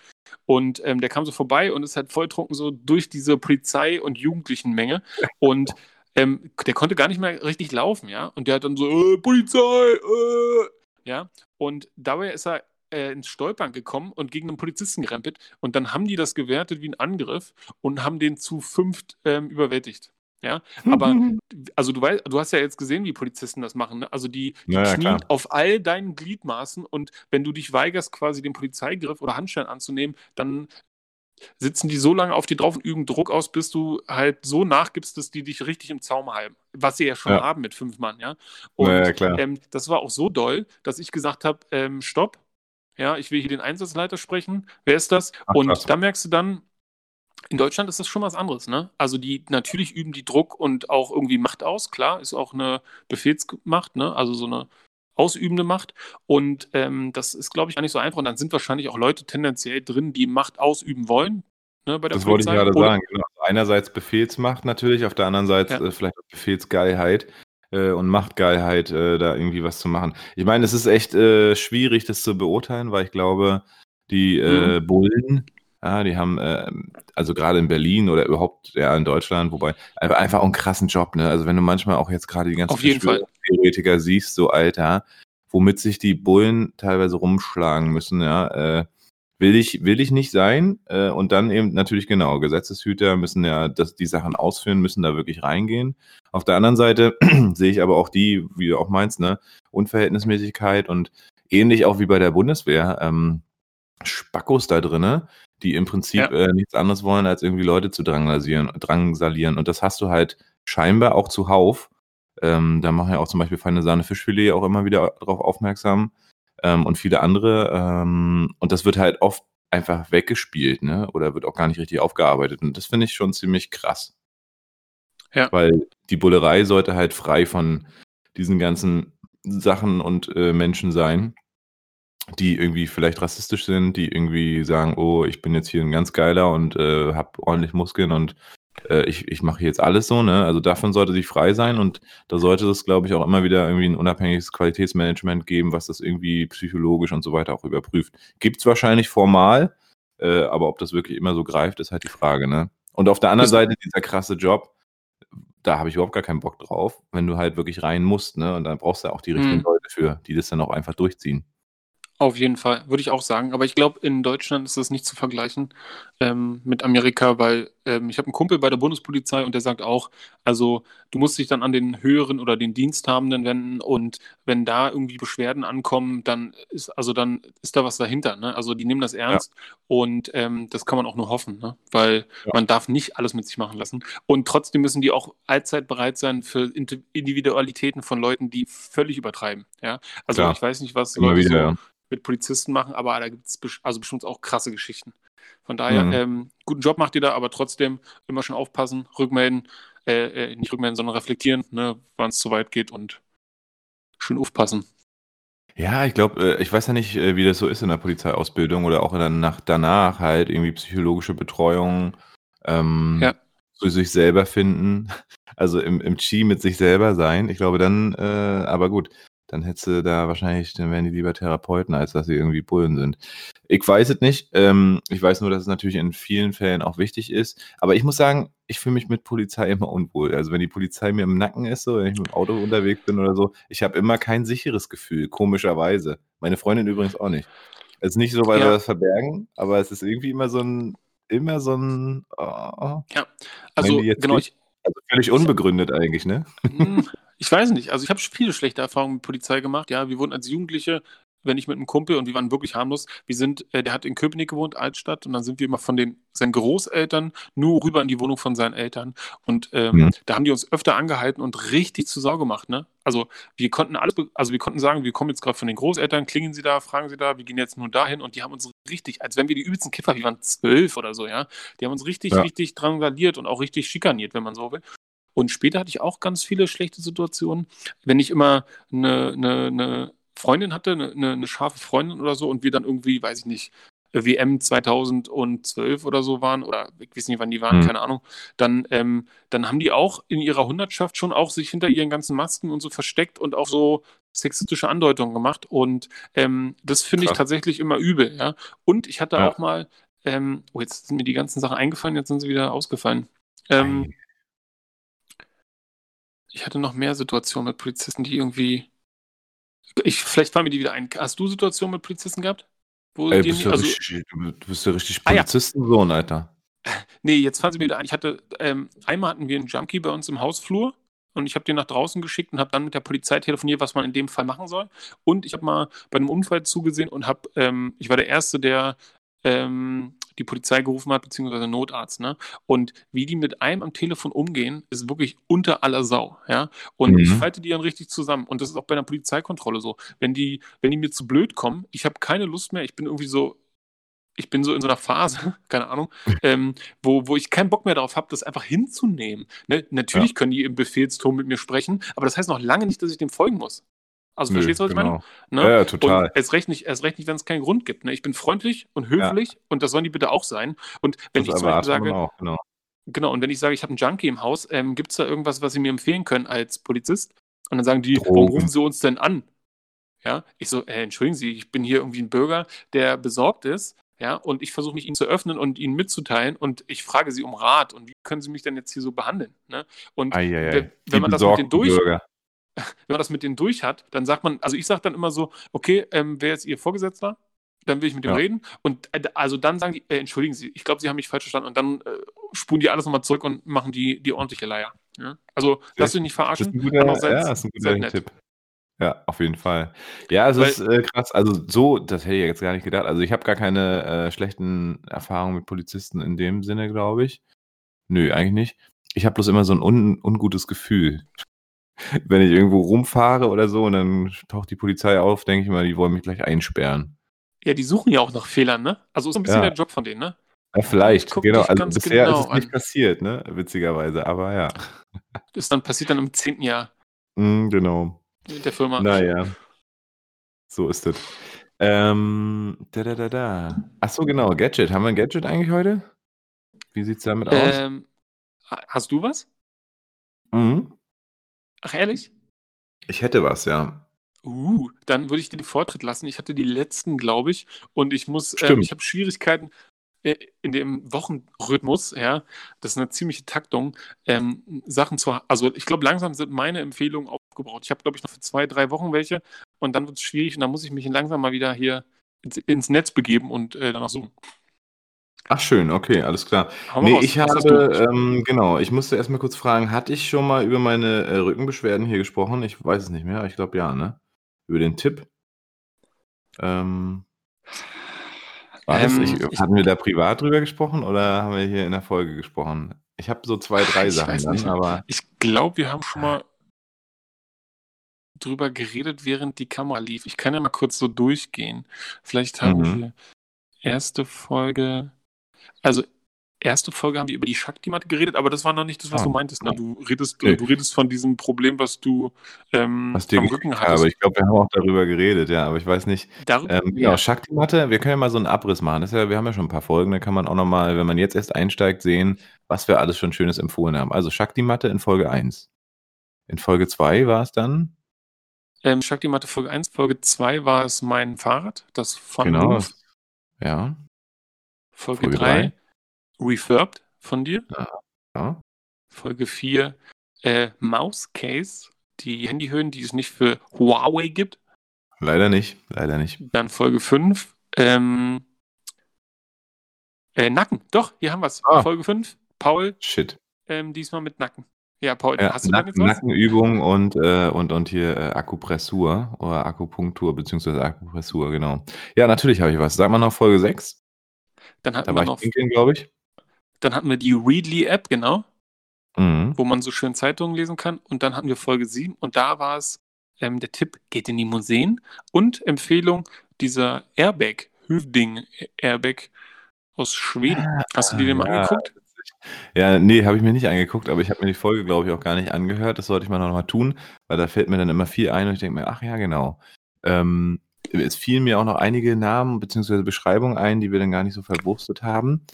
Und ähm, der kam so vorbei und ist halt volltrunken so durch diese Polizei- und Jugendlichenmenge. Und ähm, der konnte gar nicht mehr richtig laufen, ja. Und der hat dann so, äh, Polizei, äh, ja. Und dabei ist er äh, ins Stolpern gekommen und gegen einen Polizisten gerempelt. Und dann haben die das gewertet wie ein Angriff und haben den zu fünft ähm, überwältigt. Ja, aber also du weißt, du hast ja jetzt gesehen, wie Polizisten das machen. Ne? Also die, die Ja, ja, knien klar. auf all deinen Gliedmaßen und wenn du dich weigerst, quasi den Polizeigriff oder Handschellen anzunehmen, dann sitzen die so lange auf dir drauf und üben Druck aus, bis du halt so nachgibst, dass die dich richtig im Zaum halten. Was sie ja schon Ja. haben mit fünf Mann, ja. Und Ja, ja, klar. ähm, das war auch so doll, dass ich gesagt habe, ähm, stopp, ja, ich will hier den Einsatzleiter sprechen. Wer ist das? Ach, und krass. da merkst du dann, in Deutschland ist das schon was anderes, ne? Also die natürlich üben die Druck und auch irgendwie Macht aus, klar, ist auch eine Befehlsmacht, ne? Also so eine ausübende Macht. Und ähm, das ist, glaube ich, gar nicht so einfach. Und dann sind wahrscheinlich auch Leute tendenziell drin, die Macht ausüben wollen, ne, bei der Das wollte ich Polizei. gerade Oder- sagen. Genau. Also Einerseits Befehlsmacht natürlich, auf der anderen Seite Ja. äh, vielleicht auch Befehlsgeilheit äh, und Machtgeilheit, äh, da irgendwie was zu machen. Ich meine, es ist echt äh, schwierig, das zu beurteilen, weil ich glaube, die äh, Mhm. Bullen, ja, die haben, äh, also gerade in Berlin oder überhaupt ja in Deutschland, wobei einfach, einfach auch einen krassen Job, ne? Also wenn du manchmal auch jetzt gerade die ganzen. Theoretiker siehst, so Alter, womit sich die Bullen teilweise rumschlagen müssen, ja, äh, will ich, will ich nicht sein. Äh, und dann eben natürlich genau, Gesetzeshüter müssen ja das, die Sachen ausführen, müssen da wirklich reingehen. Auf der anderen Seite sehe ich aber auch die, wie du auch meinst, ne, Unverhältnismäßigkeit und ähnlich auch wie bei der Bundeswehr, ähm, Spackos da drinne, die im Prinzip Ja. äh, nichts anderes wollen, als irgendwie Leute zu drangsalieren, drangsalieren. Und das hast du halt scheinbar auch zuhauf. Ähm, da machen ja auch zum Beispiel Feine Sahne Fischfilet auch immer wieder darauf aufmerksam ähm, und viele andere. Ähm, und das wird halt oft einfach weggespielt, ne? Oder wird auch gar nicht richtig aufgearbeitet. Und das finde ich schon ziemlich krass. Ja. Weil die Bullerei sollte halt frei von diesen ganzen Sachen und äh, Menschen sein, die irgendwie vielleicht rassistisch sind, die irgendwie sagen, oh, ich bin jetzt hier ein ganz geiler und äh, habe ordentlich Muskeln und äh, ich, ich mache jetzt alles so, ne? Also davon sollte sich frei sein und da sollte es, glaube ich, auch immer wieder irgendwie ein unabhängiges Qualitätsmanagement geben, was das irgendwie psychologisch und so weiter auch überprüft. Gibt's wahrscheinlich formal, äh, aber ob das wirklich immer so greift, ist halt die Frage, ne? Und auf der anderen Seite dieser krasse Job, da habe ich überhaupt gar keinen Bock drauf, wenn du halt wirklich rein musst, ne? Und dann brauchst du auch die richtigen Mhm. Leute für, die das dann auch einfach durchziehen. Auf jeden Fall, würde ich auch sagen. Aber ich glaube, in Deutschland ist das nicht zu vergleichen ähm, mit Amerika, weil ähm, ich habe einen Kumpel bei der Bundespolizei und der sagt auch, also du musst dich dann an den höheren oder den Diensthabenden wenden und wenn da irgendwie Beschwerden ankommen, dann ist also dann ist da was dahinter. Ne? Also die nehmen das ernst und ähm, das kann man auch nur hoffen, ne? weil Ja. man darf nicht alles mit sich machen lassen. Und trotzdem müssen die auch allzeit bereit sein für Indi- Individualitäten von Leuten, die völlig übertreiben. Ja? Also Klar. ich weiß nicht, was Immer Leute wieder, so ja. Mit Polizisten machen, aber da gibt es also bestimmt auch krasse Geschichten. Von daher, Mhm. ähm, guten Job macht ihr da, aber trotzdem immer schon aufpassen, rückmelden, äh, äh, nicht rückmelden, sondern reflektieren, ne, wann es zu weit geht und schön aufpassen. Ja, ich glaube, äh, ich weiß ja nicht, äh, wie das so ist in der Polizeiausbildung oder auch in der Nacht danach halt irgendwie psychologische Betreuung, ähm, Ja. für sich selber finden, also im, im Chi mit sich selber sein. Ich glaube dann, äh, aber gut, dann hättest du da wahrscheinlich, dann wären die lieber Therapeuten, als dass sie irgendwie Bullen sind. Ich weiß es nicht. Ähm, ich weiß nur, dass es natürlich in vielen Fällen auch wichtig ist. Aber ich muss sagen, ich fühle mich mit Polizei immer unwohl. Also wenn die Polizei mir im Nacken ist, so, wenn ich mit dem Auto unterwegs bin oder so, ich habe immer kein sicheres Gefühl, komischerweise. Meine Freundin übrigens auch nicht. Es ist nicht so, weil Ja. wir das verbergen, aber es ist irgendwie immer so ein, immer so ein, oh, Ja, also genau, nicht? ich, also völlig unbegründet eigentlich, ne? Ich weiß nicht. Also ich habe viele schlechte Erfahrungen mit Polizei gemacht. Ja, wir wurden als Jugendliche wenn ich mit einem Kumpel und wir waren wirklich harmlos. Wir sind, äh, der hat in Köpenick gewohnt, Altstadt, und dann sind wir immer von den seinen Großeltern nur rüber in die Wohnung von seinen Eltern. Und ähm, mhm. da haben die uns öfter angehalten und richtig zu Sau gemacht, ne? Also wir konnten alles, also wir konnten sagen, wir kommen jetzt gerade von den Großeltern, klingen sie da, fragen sie da, wir gehen jetzt nur dahin und die haben uns richtig, als wenn wir die übelsten Kiffer, wir waren zwölf oder so, ja, die haben uns richtig, ja. richtig drangsaliert und auch richtig schikaniert, wenn man so will. Und später hatte ich auch ganz viele schlechte Situationen, wenn ich immer eine, eine, eine Freundin hatte, eine, eine, scharfe Freundin oder so, und wir dann irgendwie, weiß ich nicht, WM 2012 oder so waren, oder ich weiß nicht, wann die waren, mhm. keine Ahnung, dann, ähm, dann haben die auch in ihrer Hundertschaft schon auch sich hinter ihren ganzen Masken und so versteckt und auch so sexistische Andeutungen gemacht. Und ähm, das finde ich tatsächlich immer übel, ja. Und ich hatte ja. auch mal, ähm, oh, jetzt sind mir die ganzen Sachen eingefallen, jetzt sind sie wieder ausgefallen. Ähm, ich hatte noch mehr Situationen mit Polizisten, die irgendwie ich, vielleicht fallen mir die wieder ein. Hast du Situationen mit Polizisten gehabt? Wo Ey, bist also, richtig, du bist ja richtig Polizistensohn, ah, ja. Alter. Nee, jetzt fallen sie mir wieder ein. Ich hatte, ähm, einmal hatten wir einen Junkie bei uns im Hausflur und ich habe den nach draußen geschickt und habe dann mit der Polizei telefoniert, was man in dem Fall machen soll. Und ich habe mal bei einem Unfall zugesehen und habe, ähm, ich war der Erste, der ähm, die Polizei gerufen hat, beziehungsweise Notarzt, ne? Und wie die mit einem am Telefon umgehen, ist wirklich unter aller Sau, ja? Und mhm. ich falte die dann richtig zusammen. Und das ist auch bei einer Polizeikontrolle so. Wenn die, wenn die mir zu blöd kommen, ich habe keine Lust mehr, ich bin irgendwie so, ich bin so in so einer Phase, keine Ahnung, ähm, wo, wo ich keinen Bock mehr darauf habe, das einfach hinzunehmen. Ne? Natürlich ja. können die im Befehlston mit mir sprechen, aber das heißt noch lange nicht, dass ich dem folgen muss. Also Nö, verstehst du, was genau. ich meine? Ne? Ja, ja, total. Und erst recht nicht, erst recht nicht wenn es keinen Grund gibt. Ne? Ich bin freundlich und höflich ja. und das sollen die bitte auch sein. Und wenn das ich zum Beispiel sage, auch, genau. genau, und wenn ich sage, ich habe einen Junkie im Haus, ähm, gibt es da irgendwas, was Sie mir empfehlen können als Polizist? Und dann sagen die, Drogen. warum rufen Sie uns denn an? Ja, ich so, äh, entschuldigen Sie, ich bin hier irgendwie ein Bürger, der besorgt ist, ja, und ich versuche mich Ihnen zu öffnen und Ihnen mitzuteilen und ich frage Sie um Rat und wie können Sie mich denn jetzt hier so behandeln? Ne? Und ei. wenn man das mit denen durch, Bürger wenn man das mit denen durch hat, dann sagt man, also ich sage dann immer so, okay, ähm, wer ist Ihr Vorgesetzter? Dann will ich mit dem ja. reden. Und äh, also dann sagen die, äh, entschuldigen Sie, ich glaube, Sie haben mich falsch verstanden. Und dann äh, spulen die alles nochmal zurück und machen die, die ordentliche Leier. Ja? Also lass dich nicht verarschen. Das ist ein guter, ja, das ist ein guter Tipp. Ja, auf jeden Fall. Ja, es Weil, ist äh, krass. Also so, das hätte ich jetzt gar nicht gedacht. Also ich habe gar keine äh, schlechten Erfahrungen mit Polizisten in dem Sinne, glaube ich. Nö, eigentlich nicht. Ich habe bloß immer so ein un ungutes Gefühl wenn ich irgendwo rumfahre oder so und dann taucht die Polizei auf, denke ich mal, die wollen mich gleich einsperren. Ja, die suchen ja auch nach Fehlern, ne? Also ist ein bisschen ja. der Job von denen, ne? Ja, vielleicht, genau. Also bisher genau ist es nicht an. passiert, ne? Witzigerweise, aber ja. Das dann passiert dann im zehnten Jahr. Mm, genau. Mit der Firma. Naja. So ist es. Ähm, da, da, da, da. Ach so, genau. Gadget. Haben wir ein Gadget eigentlich heute? Wie sieht es damit aus? Ähm, hast du was? Mhm. Ach, ehrlich? Ich hätte was, ja. Uh, dann würde ich dir den Vortritt lassen. Ich hatte die letzten, glaube ich, und ich muss, äh, ich habe Schwierigkeiten äh, in dem Wochenrhythmus, ja, das ist eine ziemliche Taktung, ähm, Sachen zu, also ich glaube, langsam sind meine Empfehlungen aufgebraucht. Ich habe, glaube ich, noch für zwei, drei Wochen welche und dann wird es schwierig und dann muss ich mich langsam mal wieder hier ins, ins Netz begeben und äh, danach suchen. Ach schön, okay, alles klar. Hau Nee, ich habe, ähm, genau, ich musste erst mal kurz fragen, hatte ich schon mal über meine äh, Rückenbeschwerden hier gesprochen? Ich weiß es nicht mehr, ich glaube ja, ne? Über den Tipp. Ähm, war das, ich, Ähm, ich hatten wir da privat drüber gesprochen oder haben wir hier in der Folge gesprochen? Ich habe so zwei, drei ich Sachen weiß dann, aber Ich glaube, wir haben schon mal drüber geredet, während die Kamera lief. Ich kann ja mal kurz so durchgehen. Vielleicht haben Mhm. wir erste Folge also, erste Folge haben wir über die Shakti-Matte geredet, aber das war noch nicht das, was ah, du meintest. Ne? Du, redest, okay. du redest von diesem Problem, was du ähm, was am Rücken hattest. Aber ich glaube, wir haben auch darüber geredet, ja, aber ich weiß nicht. Darüber, ähm, genau, ja. Shakti-Matte, wir können ja mal so einen Abriss machen. Das ja, wir haben ja schon ein paar Folgen, da kann man auch nochmal, wenn man jetzt erst einsteigt, sehen, was wir alles schon Schönes empfohlen haben. Also Shakti-Matte in Folge 1. In Folge 2 war es dann? Ähm, Shakti-Matte Folge 1, Folge 2 war es mein Fahrrad, das von Genau. Ruf. Ja. Folge 3, Refurbed von dir. Ja. ja. Folge 4, äh, Mouse Case, die Handyhöhen, die es nicht für Huawei gibt. Leider nicht, leider nicht. Dann Folge 5, ähm, äh, Nacken. Doch, hier haben wir es. Ah. Folge 5, Paul. Shit. Ähm, diesmal mit Nacken. Ja, Paul, Ja, hast du Nack? Nackenübung und, äh, und, und hier äh, Akupressur oder Akupunktur beziehungsweise Akupressur, genau. Ja, natürlich habe ich was. Sag mal noch Folge 6. Dann hatten Da wir noch, glaube ich. dann hatten wir die Readly-App, genau, Mhm. wo man so schön Zeitungen lesen kann. Und dann hatten wir Folge 7 und da war es ähm, der Tipp, geht in die Museen und Empfehlung dieser Airbag, Hüvding Airbag aus Schweden. Hast du die dir mal Ah, ja, angeguckt? Ja, nee, habe ich mir nicht angeguckt, aber ich habe mir die Folge, glaube ich, auch gar nicht angehört. Das sollte ich mal noch mal tun, weil da fällt mir dann immer viel ein und ich denke mir, ach ja, genau. Ähm, es fielen mir auch noch einige Namen bzw. Beschreibungen ein, die wir dann gar nicht so verwurstet haben,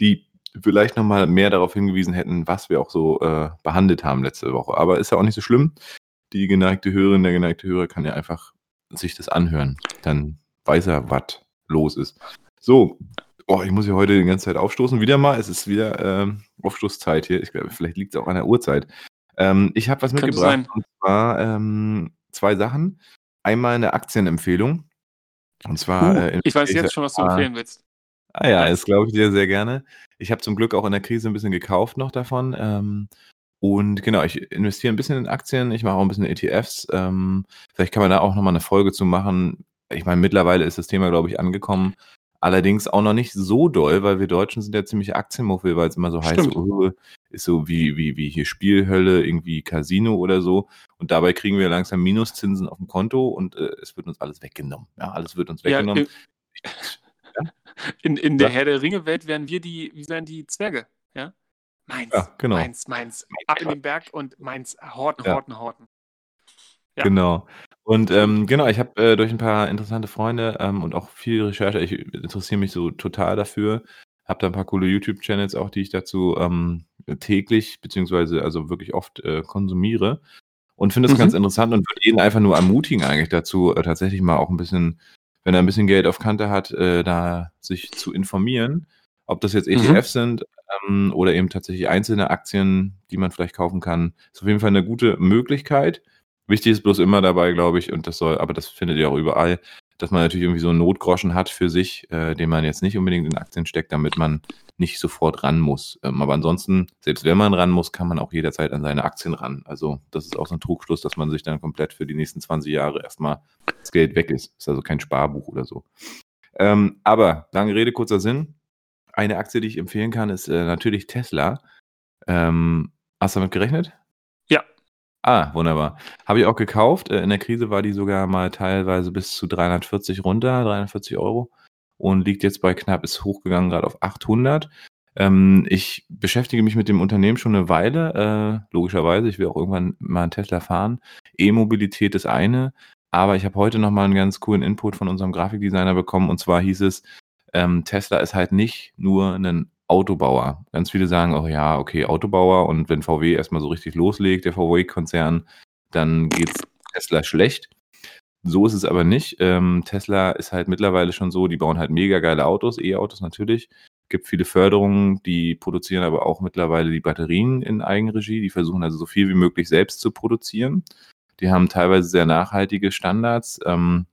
die vielleicht noch mal mehr darauf hingewiesen hätten, was wir auch so äh, behandelt haben letzte Woche. Aber ist ja auch nicht so schlimm. Die geneigte Hörerin, der geneigte Hörer kann ja einfach sich das anhören. Dann weiß er, was los ist. So, oh, ich muss hier heute die ganze Zeit aufstoßen. Wieder mal, es ist wieder ähm, Aufstoßzeit hier. Ich glaube, vielleicht liegt es auch an der Uhrzeit. Ähm, ich habe was Könnte mitgebracht sein. und zwar ähm, zwei Sachen. Einmal eine Aktienempfehlung. Und zwar. Uh, äh, ich weiß jetzt schon, was du ah, empfehlen willst. Ah ja, das glaube ich dir sehr gerne. Ich habe zum Glück auch in der Krise ein bisschen gekauft noch davon. Ähm, und genau, ich investiere ein bisschen in Aktien, ich mache auch ein bisschen ETFs. Ähm, vielleicht kann man da auch nochmal eine Folge zu machen. Ich meine, mittlerweile ist das Thema, glaube ich, angekommen. Allerdings auch noch nicht so doll, weil wir Deutschen sind ja ziemlich Aktienmuffel, weil es immer so heißt, oh, ist so wie, wie, wie hier Spielhölle, irgendwie Casino oder so. Und dabei kriegen wir langsam Minuszinsen auf dem Konto und äh, es wird uns alles weggenommen. Ja, alles wird uns Ja, weggenommen. in, in der. Herr der Ringe-Welt wären wir die, wie wären die Zwerge, ja? Meins, Ja, genau. meins, meins. Ab in den Berg und meins. Horten, Ja. horten, horten. Ja. Genau. Und ähm, genau, ich habe äh, durch ein paar interessante Freunde ähm, und auch viel Recherche, ich interessiere mich so total dafür, habe da ein paar coole YouTube-Channels auch, die ich dazu ähm, täglich beziehungsweise also wirklich oft äh, konsumiere und finde es Mhm. ganz interessant und würde jeden einfach nur ermutigen eigentlich dazu, äh, tatsächlich mal auch ein bisschen, wenn er ein bisschen Geld auf Kante hat, äh, da sich zu informieren, ob das jetzt Mhm. ETFs sind ähm, oder eben tatsächlich einzelne Aktien, die man vielleicht kaufen kann. Ist auf jeden Fall eine gute Möglichkeit. Wichtig ist bloß immer dabei, glaube ich, und das soll, aber das findet ihr auch überall, dass man natürlich irgendwie so einen Notgroschen hat für sich, äh, den man jetzt nicht unbedingt in Aktien steckt, damit man nicht sofort ran muss. Ähm, aber ansonsten, selbst wenn man ran muss, kann man auch jederzeit an seine Aktien ran. Also das ist auch so ein Trugschluss, dass man sich dann komplett für die nächsten 20 Jahre erstmal das Geld weg ist. Ist also kein Sparbuch oder so. Ähm, aber lange Rede, kurzer Sinn. Eine Aktie, die ich empfehlen kann, ist äh, natürlich Tesla. Ähm, hast du damit gerechnet? Ja. Ah, wunderbar. Habe ich auch gekauft. Äh, In der Krise war die sogar mal teilweise bis zu 340 runter, 340 Euro. Und liegt jetzt bei knapp, ist hochgegangen gerade auf 800. Ähm, ich beschäftige mich mit dem Unternehmen schon eine Weile, äh, logischerweise. Ich will auch irgendwann mal einen Tesla fahren. E-Mobilität ist eine. Aber ich habe heute noch mal einen ganz coolen Input von unserem Grafikdesigner bekommen. Und zwar hieß es, ähm, Tesla ist halt nicht nur ein Autobauer. Ganz viele sagen, oh ja, okay, Autobauer und wenn VW erstmal so richtig loslegt, der VW-Konzern, dann geht's Tesla schlecht. So ist es aber nicht. Ähm, Tesla ist halt mittlerweile schon so, die bauen halt mega geile Autos, E-Autos natürlich. Gibt viele Förderungen, die produzieren aber auch mittlerweile die Batterien in Eigenregie. Die versuchen also so viel wie möglich selbst zu produzieren. Die haben teilweise sehr nachhaltige Standards. Ähm,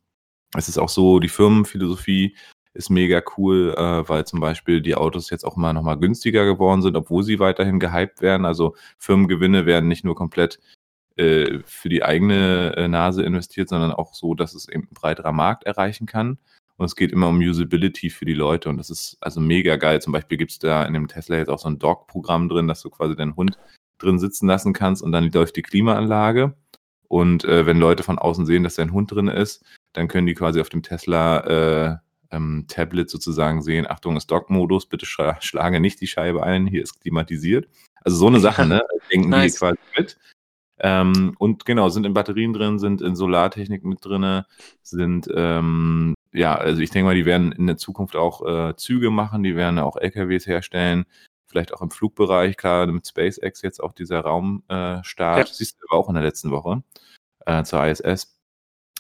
es ist auch so, die Firmenphilosophie ist mega cool, äh, weil zum Beispiel die Autos jetzt auch mal nochmal günstiger geworden sind, obwohl sie weiterhin gehypt werden. Also Firmengewinne werden nicht nur komplett äh, für die eigene äh, Nase investiert, sondern auch so, dass es eben ein breiterer Markt erreichen kann. Und es geht immer um Usability für die Leute und das ist also mega geil. Zum Beispiel gibt es da in dem Tesla jetzt auch so ein Dog-Programm drin, dass du quasi deinen Hund drin sitzen lassen kannst und dann läuft die Klimaanlage. Und äh, wenn Leute von außen sehen, dass dein Hund drin ist, dann können die quasi auf dem Tesla äh, ähm, Tablet sozusagen sehen, Achtung, ist Dock-Modus, bitte schla schlage nicht die Scheibe ein, hier ist klimatisiert. Also so eine Sache, ne? Denken Nice. die quasi mit. Ähm, und genau, sind in Batterien drin, sind in Solartechnik mit drinne, sind, ähm, ja, also ich denke mal, die werden in der Zukunft auch äh, Züge machen, die werden auch LKWs herstellen, vielleicht auch im Flugbereich, klar, mit SpaceX jetzt auch dieser Raumstart, äh. Ja. siehst du aber auch in der letzten Woche äh, zur ISS.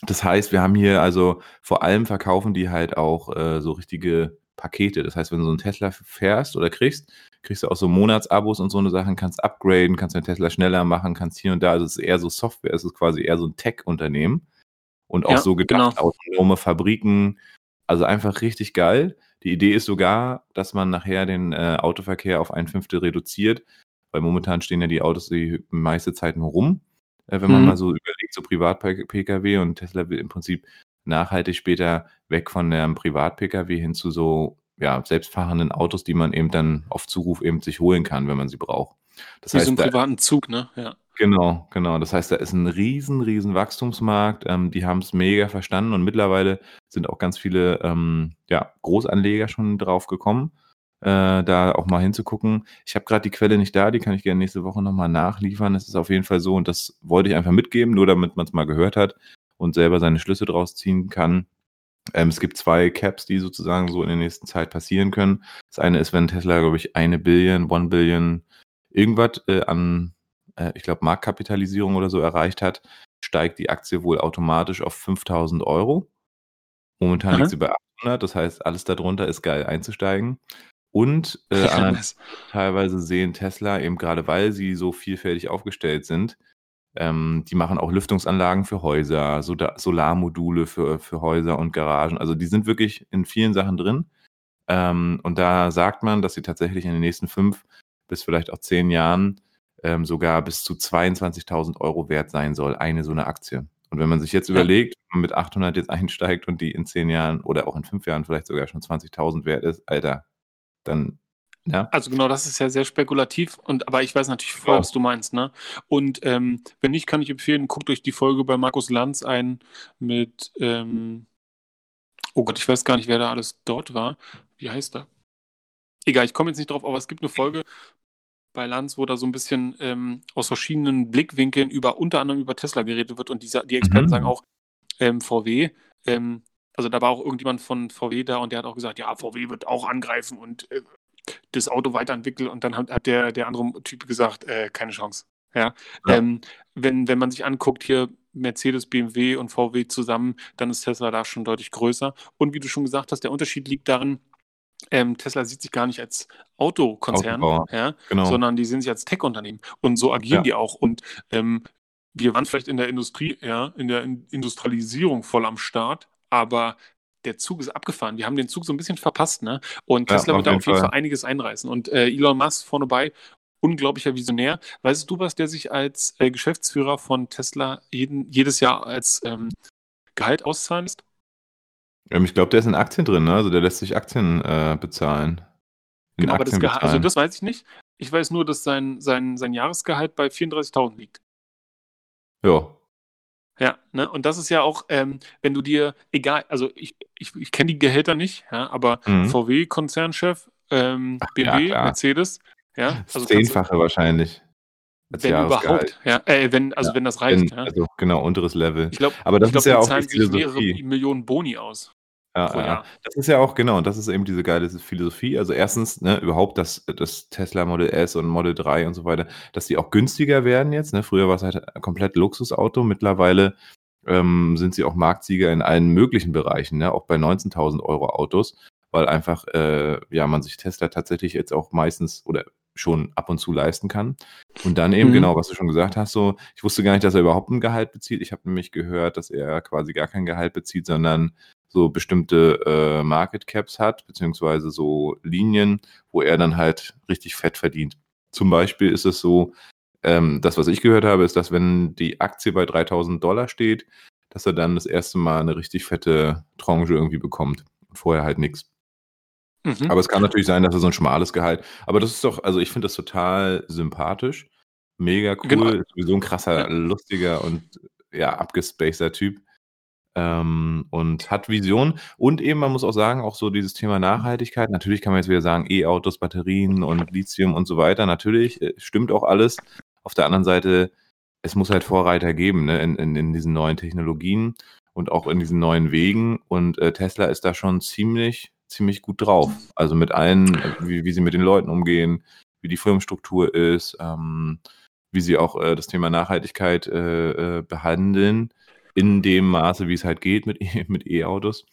Das heißt, wir haben hier also vor allem verkaufen die halt auch äh, so richtige Pakete. Das heißt, wenn du so einen Tesla fährst oder kriegst, kriegst du auch so Monatsabos und so eine Sachen, kannst upgraden, kannst deinen Tesla schneller machen, kannst hier und da. Also es ist eher so Software, es ist quasi eher so ein Tech-Unternehmen und auch Ja, so gedacht, genau. autonome Fabriken. Also einfach richtig geil. Die Idee ist sogar, dass man nachher den äh, Autoverkehr auf ein Fünftel reduziert, weil momentan stehen ja die Autos die meiste Zeit nur rum, äh, wenn man Mhm. mal so überlegt, so Privat-Pkw und Tesla will im Prinzip nachhaltig später weg von dem Privat-Pkw hin zu so, ja, selbstfahrenden Autos, die man eben dann auf Zuruf eben sich holen kann, wenn man sie braucht. Das Wie so heißt, einen da privaten Zug, ne? Ja. Genau, genau. Das heißt, da ist 'n riesen, riesen Wachstumsmarkt. Ähm, die haben's mega verstanden und mittlerweile sind auch ganz viele, ähm, ja, Großanleger schon drauf gekommen, äh, da auch mal hinzugucken. Ich habe grad die Quelle nicht da, die kann ich gerne nächste Woche noch mal nachliefern. Es ist auf jeden Fall so und das wollte ich einfach mitgeben, nur damit man's mal gehört hat und selber seine Schlüsse draus ziehen kann. Ähm, es gibt 2 Caps, die sozusagen so in der nächsten Zeit passieren können. Das eine ist, wenn Tesla, glaube ich, eine Billion, one Billion irgendwas, äh, an, äh, ich glaube, Marktkapitalisierung oder so erreicht hat, steigt die Aktie wohl automatisch auf 5.000 €. Momentan liegt Aha. sie bei 800, das heißt, alles da drunter ist geil einzusteigen. Und, äh, Ja, teilweise sehen Tesla eben grade, weil sie so vielfältig aufgestellt sind ähm, die machen auch Lüftungsanlagen für Häuser, Soda Solarmodule für für Häuser und Garagen. Also, die sind wirklich in vielen Sachen drin. Ähm, und da sagt man, dass sie tatsächlich in den nächsten 5 bis vielleicht auch 10 Jahren, ähm, sogar bis zu 22.000 € wert sein soll, eine so 'ne Aktie. Und wenn man sich jetzt Ja. überlegt, wenn man mit 800 jetzt einsteigt und die in 10 Jahren oder auch in 5 Jahren vielleicht sogar schon 20.000 wert ist, Alter, dann ja? Also, genau, das ist ja sehr spekulativ und aber ich weiß natürlich voll, Genau. was du meinst, ne? Und, ähm, wenn nicht, kann ich empfehlen, guckt euch die Folge bei Markus Lanz ein mit, ähm oh Gott, ich weiß gar nicht, wer da alles dort war. Wie heißt er? Egal, ich komme jetzt nicht drauf, aber es gibt 'ne Folge bei Lanz, wo da so 'n bisschen, ähm, aus verschiedenen Blickwinkeln über unter anderem über Tesla geredet wird und die sa die Experten sagen Mhm. auch, ähm, VW, ähm also, da war auch irgendjemand von VW da und der hat auch gesagt: „Ja, VW wird auch angreifen und, äh, das Auto weiterentwickeln.“ Und dann hat hat der der andere Typ gesagt: „Äh, keine Chance.“ Ja? Ja. Ähm, wenn wenn man sich anguckt hier Mercedes, BMW und VW zusammen, dann ist Tesla da schon deutlich größer. Und wie du schon gesagt hast, der Unterschied liegt darin, ähm, Tesla sieht sich gar nicht als Autokonzern, ja, genau. sondern die sehen sich als Tech-Unternehmen. Und so agieren Ja. die auch. Und, ähm, wir waren vielleicht in der Industrie ja, in der In Industrialisierung voll am Start, aber der Zug ist abgefahren. Wir haben den Zug so 'n bisschen verpasst, ne? Und Ja, Tesla auf wird da auf jeden Fall. Fall einiges einreißen. Und, äh, Elon Musk vorne bei, unglaublicher Visionär. Weißt du, was der sich als, äh, Geschäftsführer von Tesla jeden jedes Jahr als, ähm, Gehalt auszahlen lässt? Ähm, ich glaube, der ist in Aktien drin, ne? Also, der lässt sich Aktien, äh, bezahlen. In Genau, aber das Aktien Geha also, das weiß ich nicht. Ich weiß nur, dass sein sein sein Jahresgehalt bei 34.000 liegt. Ja. Ja, ne? Und das ist ja auch, ähm, wenn du dir egal also, ich ich ich kenne die Gehälter nicht, ja, aber Mhm. VW-Konzernchef, ähm, Ach, ja, BMW, klar. Mercedes, ja, also, Zehnfache wahrscheinlich als wenn überhaupt, ja, äh, wenn also, Ja, wenn das reicht, wenn ja. also, genau, unteres Level. Ich glaube Aber ich das ist glaube, ja auch die mehrere. Millionen Boni aus Ja, ja. Das ist ja auch genau, und das ist eben diese geile Philosophie. Also, erstens, ne, überhaupt das das Tesla Model S und Model 3 und so weiter, dass die auch günstiger werden jetzt, ne? Früher war's halt komplett Luxusauto. Mittlerweile, ähm, sind sie auch Marktsieger in allen möglichen Bereichen, ne, auch bei 19.000 € Autos, weil einfach, äh, ja, man sich Tesla tatsächlich jetzt auch meistens oder schon ab und zu leisten kann. Und dann eben Mhm. genau, was du schon gesagt hast, so ich wusste gar nicht, dass er überhaupt 'n Gehalt bezieht. Ich habe nämlich gehört, dass er quasi gar kein Gehalt bezieht, sondern so bestimmte, äh, Market Caps hat, beziehungsweise so Linien, wo er dann halt richtig fett verdient. Zum Beispiel ist es so, ähm, das, was ich gehört habe, ist, dass wenn die Aktie bei 3.000 $ steht, dass er dann das erste Mal 'ne richtig fette Tranche irgendwie bekommt und vorher halt nix. Mhm. Aber es kann natürlich sein, dass er so 'n schmales Gehalt aber das ist doch also, ich finde das total sympathisch, mega Genau. cool, sowieso 'n krasser, Ja. lustiger und, ja, abgespaceder Typ, ähm, und hat Vision. Und eben, man muss auch sagen, auch so dieses Thema Nachhaltigkeit. Natürlich kann man jetzt wieder sagen, E-Autos, Batterien und Lithium und so weiter. Natürlich, äh, stimmt auch alles. Auf der anderen Seite, es muss halt Vorreiter geben, ne, in in in diesen neuen Technologien und auch in diesen neuen Wegen. Und, äh, Tesla ist da schon ziemlich ziemlich gut drauf. Also, mit allen äh, wie wie sie mit den Leuten umgehen, wie die Firmenstruktur ist, ähm, wie sie auch, äh, das Thema Nachhaltigkeit, äh, äh, behandeln in dem Maße, wie's halt geht mit E mit E-Autos.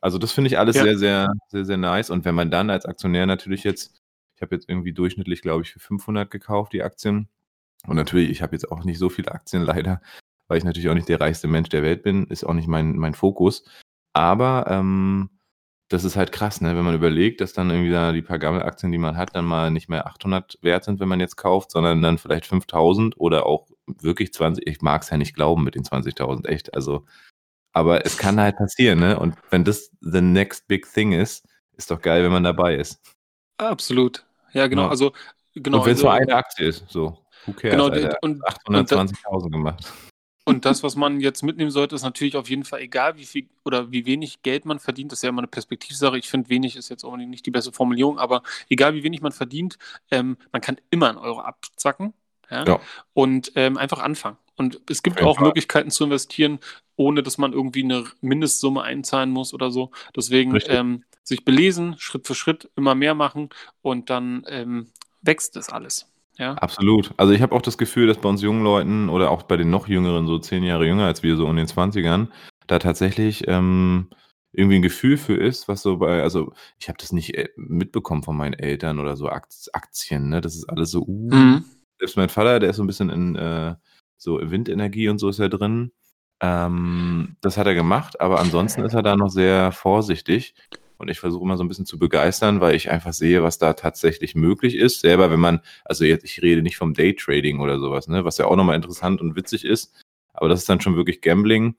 Also, das finde ich alles Ja. sehr, sehr sehr, sehr nice. Und wenn man dann als Aktionär natürlich jetzt ich habe jetzt irgendwie durchschnittlich, glaube ich, für 500 gekauft, die Aktien. Und natürlich, ich habe jetzt auch nicht so viele Aktien leider, weil ich natürlich auch nicht der reichste Mensch der Welt bin, ist auch nicht mein mein Fokus. Aber, ähm, das ist halt krass, ne? wenn man überlegt, dass dann irgendwie da die paar Gammelaktien, die man hat, dann mal nicht mehr 800 wert sind, wenn man jetzt kauft, sondern dann vielleicht 5000 oder auch wirklich 20. Ich mag es ja nicht glauben mit den 20.000, echt. Also, aber es kann halt passieren, ne? Und wenn das the next big thing ist, ist doch geil, wenn man dabei ist. Absolut. Ja, genau. Ja. Also, genau. Und wenn es also, nur eine Aktie ist, so. Who cares, genau, Alter? und 820.000 gemacht. Und das, was man jetzt mitnehmen sollte, ist natürlich auf jeden Fall egal, wie viel oder wie wenig Geld man verdient. Das ist ja immer eine Perspektivsache. Ich finde, wenig ist jetzt auch nicht die beste Formulierung, aber egal, wie wenig man verdient, ähm, man kann immer einen Euro abzacken ja? ja. und ähm, einfach anfangen. Und es gibt auch Fall. Möglichkeiten zu investieren, ohne dass man irgendwie eine Mindestsumme einzahlen muss oder so. Deswegen ähm, sich belesen, Schritt für Schritt immer mehr machen und dann ähm, wächst das alles. Ja. Absolut. Also ich habe auch das Gefühl, dass bei uns jungen Leuten oder auch bei den noch jüngeren, so zehn Jahre jünger als wir, so in den 20ern, da tatsächlich ähm, irgendwie ein Gefühl für ist, was so bei, also ich habe das nicht äh, mitbekommen von meinen Eltern oder so Aktien, ne? Das ist alles so, uh, mhm. Selbst mein Vater, der ist so ein bisschen in äh, so Windenergie und so ist er drin. Ähm, das hat er gemacht, aber ansonsten ist er da noch sehr vorsichtig. Und ich versuche immer so ein bisschen zu begeistern, weil ich einfach sehe, was da tatsächlich möglich ist. Selber, wenn man, also jetzt, ich rede nicht vom Daytrading oder sowas, ne, was ja auch nochmal interessant und witzig ist. Aber das ist dann schon wirklich Gambling.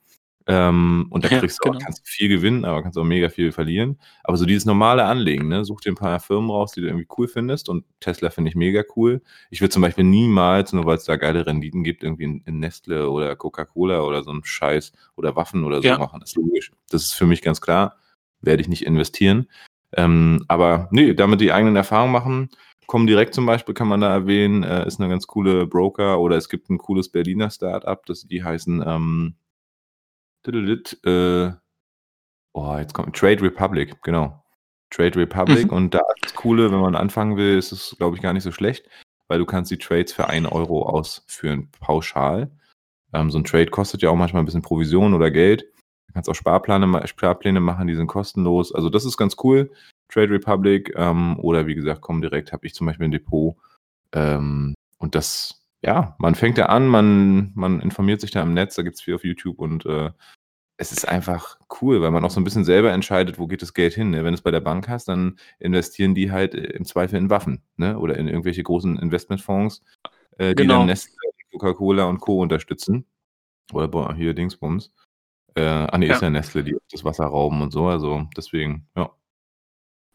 Ähm, und da ja, kriegst du genau. auch, kannst viel gewinnen, aber kannst auch mega viel verlieren. Aber so dieses normale Anlegen, ne? Such dir ein paar Firmen raus, die du irgendwie cool findest. Und Tesla finde ich mega cool. Ich würde zum Beispiel niemals, nur weil es da geile Renditen gibt, irgendwie in, in Nestle oder Coca-Cola oder so einen Scheiß oder Waffen oder so ja. machen. Das ist logisch. Das ist für mich ganz klar werde ich nicht investieren. Ähm, aber nee, damit die eigenen Erfahrungen machen. Kommen direkt zum Beispiel, kann man da erwähnen, äh, ist eine ganz coole Broker oder es gibt ein cooles Berliner Startup, das die heißen ähm, äh, oh, jetzt kommt Trade Republic, genau. Trade Republic mhm. und da ist das Coole, wenn man anfangen will, ist es, glaube ich, gar nicht so schlecht, weil du kannst die Trades für einen Euro ausführen, pauschal. Ähm, so ein Trade kostet ja auch manchmal ein bisschen Provision oder Geld. Du kannst auch Sparpläne, Sparpläne machen, die sind kostenlos. Also das ist ganz cool. Trade Republic ähm, oder wie gesagt, Comdirect habe ich zum Beispiel ein Depot. Ähm, und das, ja, man fängt da an, man, man informiert sich da im Netz, da gibt es viel auf YouTube und äh, es ist einfach cool, weil man auch so ein bisschen selber entscheidet, wo geht das Geld hin. Ne? Wenn du es bei der Bank hast, dann investieren die halt äh, im Zweifel in Waffen ne? oder in irgendwelche großen Investmentfonds, äh, die genau. dann Nestle, Coca-Cola und Co. unterstützen. Oder boah, hier Dingsbums. Äh, ah, nee, ja. ist ja Nestle, die das Wasser rauben und so, also deswegen, ja.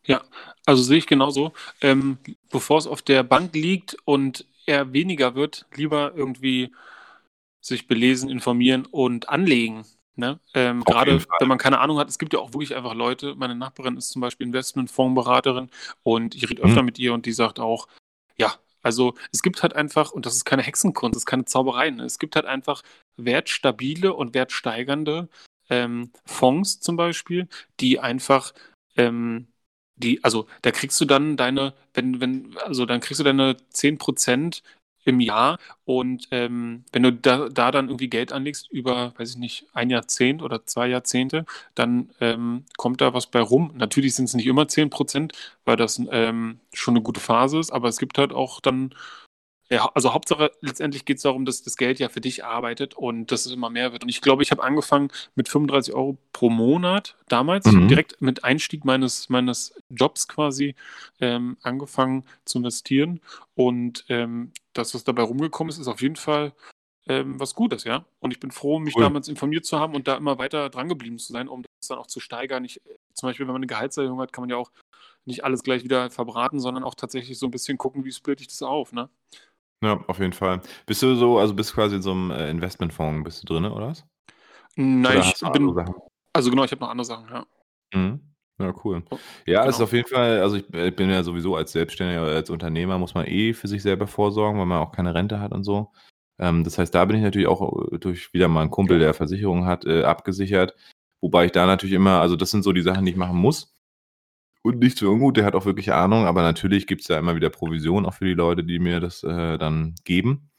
Ja, also sehe ich genauso. Ähm, bevor es auf der Bank liegt und er weniger wird, lieber irgendwie sich belesen, informieren und anlegen. Ne? Ähm, Gerade wenn man keine Ahnung hat, es gibt ja auch wirklich einfach Leute, meine Nachbarin ist zum Beispiel Investmentfondsberaterin und ich rede öfter hm. mit ihr und die sagt auch, ja, also es gibt halt einfach, und das ist keine Hexenkunst, das ist keine Zauberei, ne? es gibt halt einfach wertstabile und wertsteigernde ähm, Fonds zum Beispiel, die einfach ähm, die, also da kriegst du dann deine, wenn, wenn, also dann kriegst du deine 10% im Jahr. Und ähm, wenn du da, da dann irgendwie Geld anlegst über, weiß ich nicht, ein Jahrzehnt oder zwei Jahrzehnte, dann ähm, kommt da was bei rum. Natürlich sind es nicht immer 10 Prozent, weil das ähm, schon eine gute Phase ist, aber es gibt halt auch dann ja, also Hauptsache, letztendlich geht es darum, dass das Geld ja für dich arbeitet und dass es immer mehr wird. Und ich glaube, ich habe angefangen mit 35 Euro pro Monat damals, mhm. direkt mit Einstieg meines, meines Jobs quasi ähm, angefangen zu investieren. Und ähm, das, was dabei rumgekommen ist, ist auf jeden Fall ähm, was Gutes, ja. Und ich bin froh, mich cool. damals informiert zu haben und da immer weiter drangeblieben zu sein, um das dann auch zu steigern. Ich, zum Beispiel, wenn man eine Gehaltserhöhung hat, kann man ja auch nicht alles gleich wieder verbraten, sondern auch tatsächlich so ein bisschen gucken, wie splitte ich das auf, ne? Ja, auf jeden Fall. Bist du so, also bist quasi in so einem äh, Investmentfonds, bist du drin, oder was? Nein, oder ich bin. Also genau, ich habe noch andere Sachen, ja. Mhm. Ja, cool. Oh, ja, genau. ist auf jeden Fall, also ich, ich, bin ja sowieso als Selbstständiger, als Unternehmer muss man eh für sich selber vorsorgen, weil man auch keine Rente hat und so. Ähm, das heißt, da bin ich natürlich auch äh, durch wieder mal einen Kumpel, der Versicherung hat, äh, abgesichert. Wobei ich da natürlich immer, also das sind so die Sachen, die ich machen muss. Und nicht so ungut, der hat auch wirklich Ahnung, aber natürlich gibt es da immer wieder Provision auch für die Leute, die mir das äh, dann geben.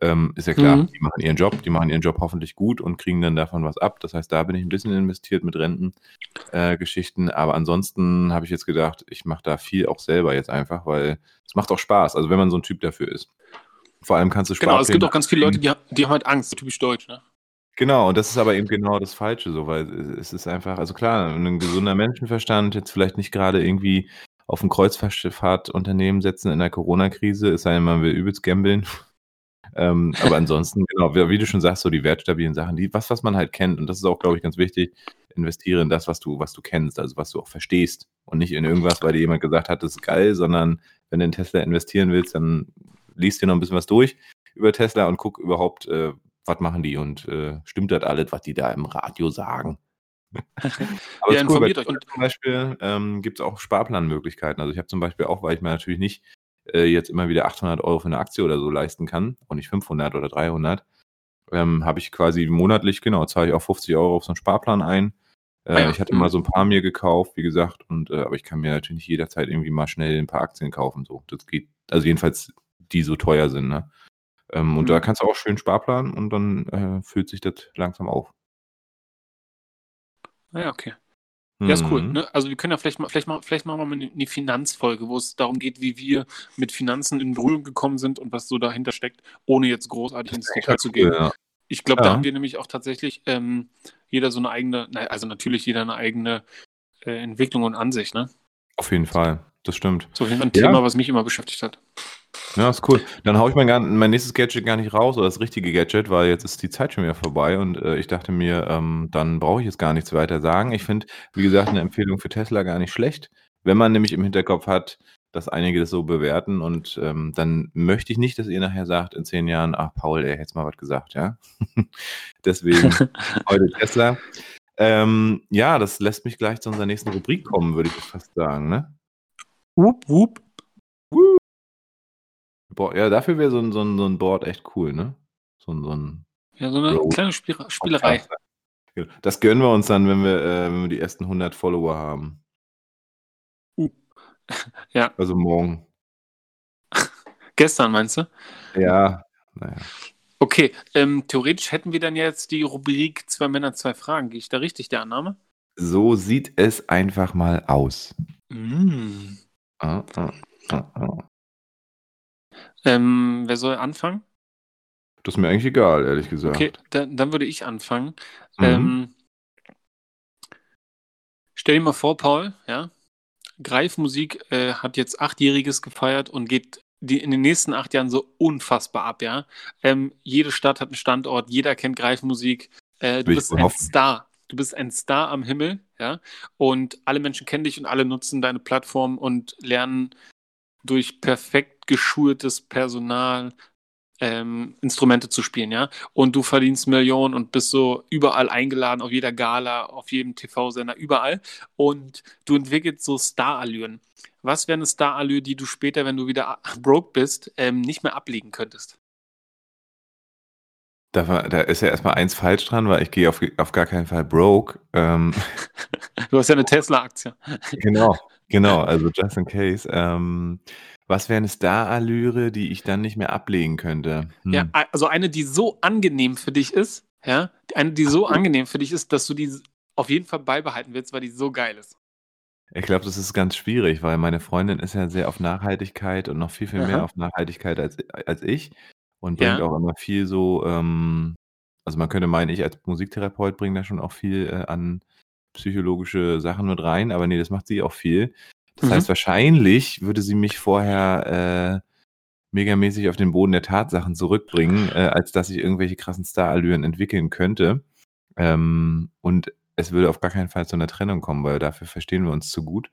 Ähm, ist ja klar, mhm. die machen ihren Job, die machen ihren Job hoffentlich gut und kriegen dann davon was ab. Das heißt, da bin ich ein bisschen investiert mit Rentengeschichten. Äh, aber ansonsten habe ich jetzt gedacht, ich mache da viel auch selber jetzt einfach, weil es macht auch Spaß. Also wenn man so ein Typ dafür ist. Vor allem kannst du Genau, es gibt auch ganz viele Leute, die, die haben halt Angst, typisch deutsch, ne? Genau, und das ist aber eben genau das Falsche so, weil es ist einfach also klar, 'n gesunder Menschenverstand, jetzt vielleicht nicht grade irgendwie auf 'n Kreuzfahrtunternehmen setzen in der Corona-Krise, es sei denn, man will übelst gamblen. Ähm, aber ansonsten, genau, wie du schon sagst, so die wertstabilen Sachen, die was, was man halt kennt und das ist auch, glaube ich, ganz wichtig, investiere in das, was du was du kennst, also was du auch verstehst und nicht in irgendwas, weil dir jemand gesagt hat, das ist geil, sondern wenn du in Tesla investieren willst, dann liest dir noch 'n bisschen was durch über Tesla und guck überhaupt, äh, was machen die und, äh, stimmt das alles, was die da im Radio sagen? Aber Ja, cool, informiert euch zum Beispiel, ähm, gibt's auch Sparplanmöglichkeiten. Also, ich habe zum Beispiel auch, weil ich mir natürlich nicht, äh, jetzt immer wieder 800 € für 'ne Aktie oder so leisten kann und nicht 500 oder 300, ähm, habe ich quasi monatlich genau, zahle ich auch 50 € auf so 'n Sparplan ein. Ah Äh, ja, ich hatte mhm. mal so 'n paar mir gekauft, wie gesagt, und, äh aber ich kann mir natürlich nicht jederzeit irgendwie mal schnell 'n paar Aktien kaufen so. Das geht also jedenfalls, die so teuer sind, ne? Ähm, und da Mhm. kannst du auch schön Sparplan und dann, äh, füllt sich das langsam auf. Ah ja, okay. Ja, ist cool, Mhm. ne? Also, wir können ja vielleicht mal vielleicht mal vielleicht machen wir mal 'ne 'ne Finanzfolge, wo es darum geht, wie wir mit Finanzen in Berührung gekommen sind und was so dahinter steckt, ohne jetzt großartig ins Detail zu cool, gehen. ja. Ich glaube, da Ja. haben wir nämlich auch tatsächlich, ähm, jeder so 'ne eigene also natürlich jeder 'ne eigene, äh, Entwicklung und Ansicht, ne? Auf jeden Fall, das stimmt. Ist auf jeden Fall 'n Ja. Thema, was mich immer beschäftigt hat. Ja, ist cool. Dann haue ich mein mein nächstes Gadget gar nicht raus oder das richtige Gadget, weil jetzt ist die Zeit schon wieder vorbei und, äh, ich dachte mir, ähm, dann brauche ich jetzt gar nichts weiter sagen. Ich finde, wie gesagt, 'ne Empfehlung für Tesla gar nicht schlecht, wenn man nämlich im Hinterkopf hat, dass einige das so bewerten und, ähm, dann möchte ich nicht, dass ihr nachher sagt in 10 Jahren: „Ach Paul, ey, hättest mal was gesagt“, ja? Deswegen heute Tesla. Ähm, ja, das lässt mich gleich zu unserer nächsten Rubrik kommen, würde ich fast sagen, ne? Wup, wup. Boah, ja, dafür wäre so 'n so 'n so 'n Board echt cool, ne? So 'n so 'n Ja, so 'ne Road kleine Spiera Spielerei. Ja, das gönnen wir uns dann, wenn wir äh, wenn wir die ersten 100 Follower haben. Uh. Ja. Also morgen. Gestern meinst du? Ja, na ja. Okay, ähm, theoretisch hätten wir dann jetzt die Rubrik „2 Männer, 2 Fragen“. Gehe ich da richtig, der Annahme? So sieht es einfach mal aus. Hm. Ah, ah, ah, ah. Ähm, wer soll anfangen? Das ist mir eigentlich egal, ehrlich gesagt. Okay, dann dann würde ich anfangen. Mhm. Ähm stell dir mal vor, Paul, ja, Greif Musik, äh, hat jetzt Achtjähriges gefeiert und geht die in den nächsten 8 Jahren so unfassbar ab, ja? Ähm, jede Stadt hat 'n Standort, jeder kennt Greif Musik. Äh, du bist ein hoffen. Star. Du bist ein Star am Himmel, ja? Und alle Menschen kennen dich und alle nutzen deine Plattform und lernen durch perfekt geschultes Personal, ähm, Instrumente zu spielen, ja? Und du verdienst Millionen und bist so überall eingeladen, auf jeder Gala, auf jedem TV-Sender, überall. Und du entwickelst so Starallüren. Was wäre 'ne Starallüre, die du später, wenn du wieder broke bist, ähm, nicht mehr ablegen könntest? Da da ist ja erst mal eins falsch dran, weil ich gehe auf auf gar keinen Fall broke. Ähm Du hast ja 'ne Tesla-Aktie. Genau, genau, also just in case. Ähm, was wäre 'ne Starallüre, die ich dann nicht mehr ablegen könnte? Ja, Hm. a also eine, die so angenehm für dich ist, ja? Eine, die so angenehm für dich ist, dass du die auf jeden Fall beibehalten willst, weil die so geil ist. Ich glaube, das ist ganz schwierig, weil meine Freundin ist ja sehr auf Nachhaltigkeit und noch viel, viel mehr Aha. auf Nachhaltigkeit als als ich und bringt Ja. auch immer viel so, ähm also man könnte meinen, ich als Musiktherapeut bringe da schon auch viel, äh, an psychologische Sachen mit rein, aber ne, das macht sie auch viel. Das heißt, Mhm. wahrscheinlich würde sie mich vorher, äh, megamäßig auf den Boden der Tatsachen zurückbringen, äh, als dass ich irgendwelche krassen Starallüren entwickeln könnte. Ähm, und es würde auf gar keinen Fall zu 'ner Trennung kommen, weil dafür verstehen wir uns zu gut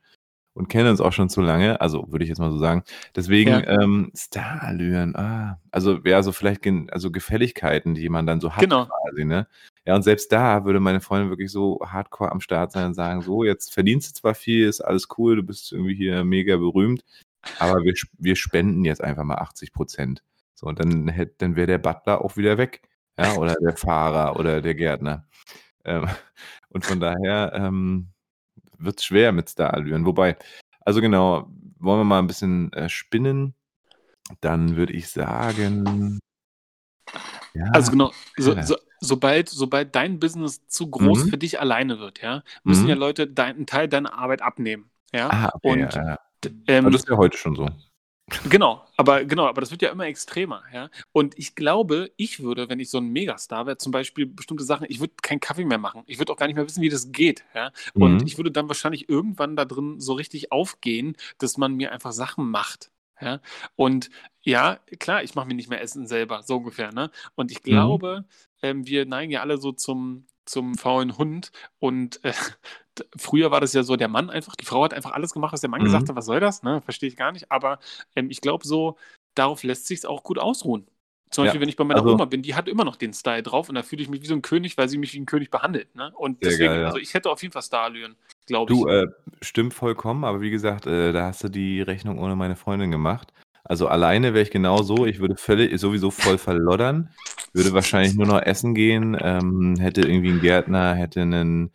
und kennen uns auch schon zu lange. Also, würde ich jetzt mal so sagen. Deswegen, Ja. ähm, Starallüren, ah, also ja, so vielleicht also Gefälligkeiten, die man dann so hat Genau. quasi, ne? Ja, und selbst da würde meine Freundin wirklich so hardcore am Start sein und sagen: „So, jetzt verdienst du zwar viel, ist alles cool, du bist irgendwie hier mega berühmt, aber wir wir spenden jetzt einfach mal 80 %.“ So, und dann hätt dann wäre der Butler auch wieder weg, ja, oder der Fahrer oder der Gärtner. Ähm, und von daher, ähm, wird's schwer mit Starallüren. Wobei also genau, wollen wir mal 'n bisschen, äh, spinnen? Dann würde ich sagen ja, Also genau, so so sobald sobald dein Business zu groß Mhm. für dich alleine wird, ja, müssen ja Mhm. Leute dein 'n Teil deiner Arbeit abnehmen, ja? Ah, okay, Und ja, ja. ähm das ist ja heute schon so. Genau, aber genau, aber das wird ja immer extremer, ja. Und ich glaube, ich würde, wenn ich so ein Megastar wäre, zum Beispiel bestimmte Sachen, ich würde keinen Kaffee mehr machen. Ich würde auch gar nicht mehr wissen, wie das geht, ja. Und Mhm. ich würde dann wahrscheinlich irgendwann da drin so richtig aufgehen, dass man mir einfach Sachen macht, ja. Und ja, klar, ich mache mir nicht mehr Essen selber, so ungefähr, ne? Und ich Mhm. Ähm, wir neigen ja alle so zum, zum faulen Hund. Und äh, früher war das ja so, der Mann einfach, die Frau hat einfach alles gemacht, was der Mann Mhm. gesagt hat, was soll das? Ne? Verstehe ich gar nicht. Aber ähm, ich glaube, so, darauf lässt sich auch gut ausruhen. Zum Ja, Beispiel, wenn ich bei meiner also- Oma bin, die hat immer noch den Style drauf und da fühle ich mich wie so ein König, weil sie mich wie ein König behandelt. Ne? Und deswegen, geil, ja. also ich hätte auf jeden Fall Starallüren, glaube ich. Du, äh, stimmt vollkommen, aber wie gesagt, äh, da hast du die Rechnung ohne meine Freundin gemacht. Also alleine wäre ich genau so, ich würde völlig, sowieso voll verloddern, würde wahrscheinlich nur noch essen gehen, ähm, hätte irgendwie einen Gärtner, hätte einen,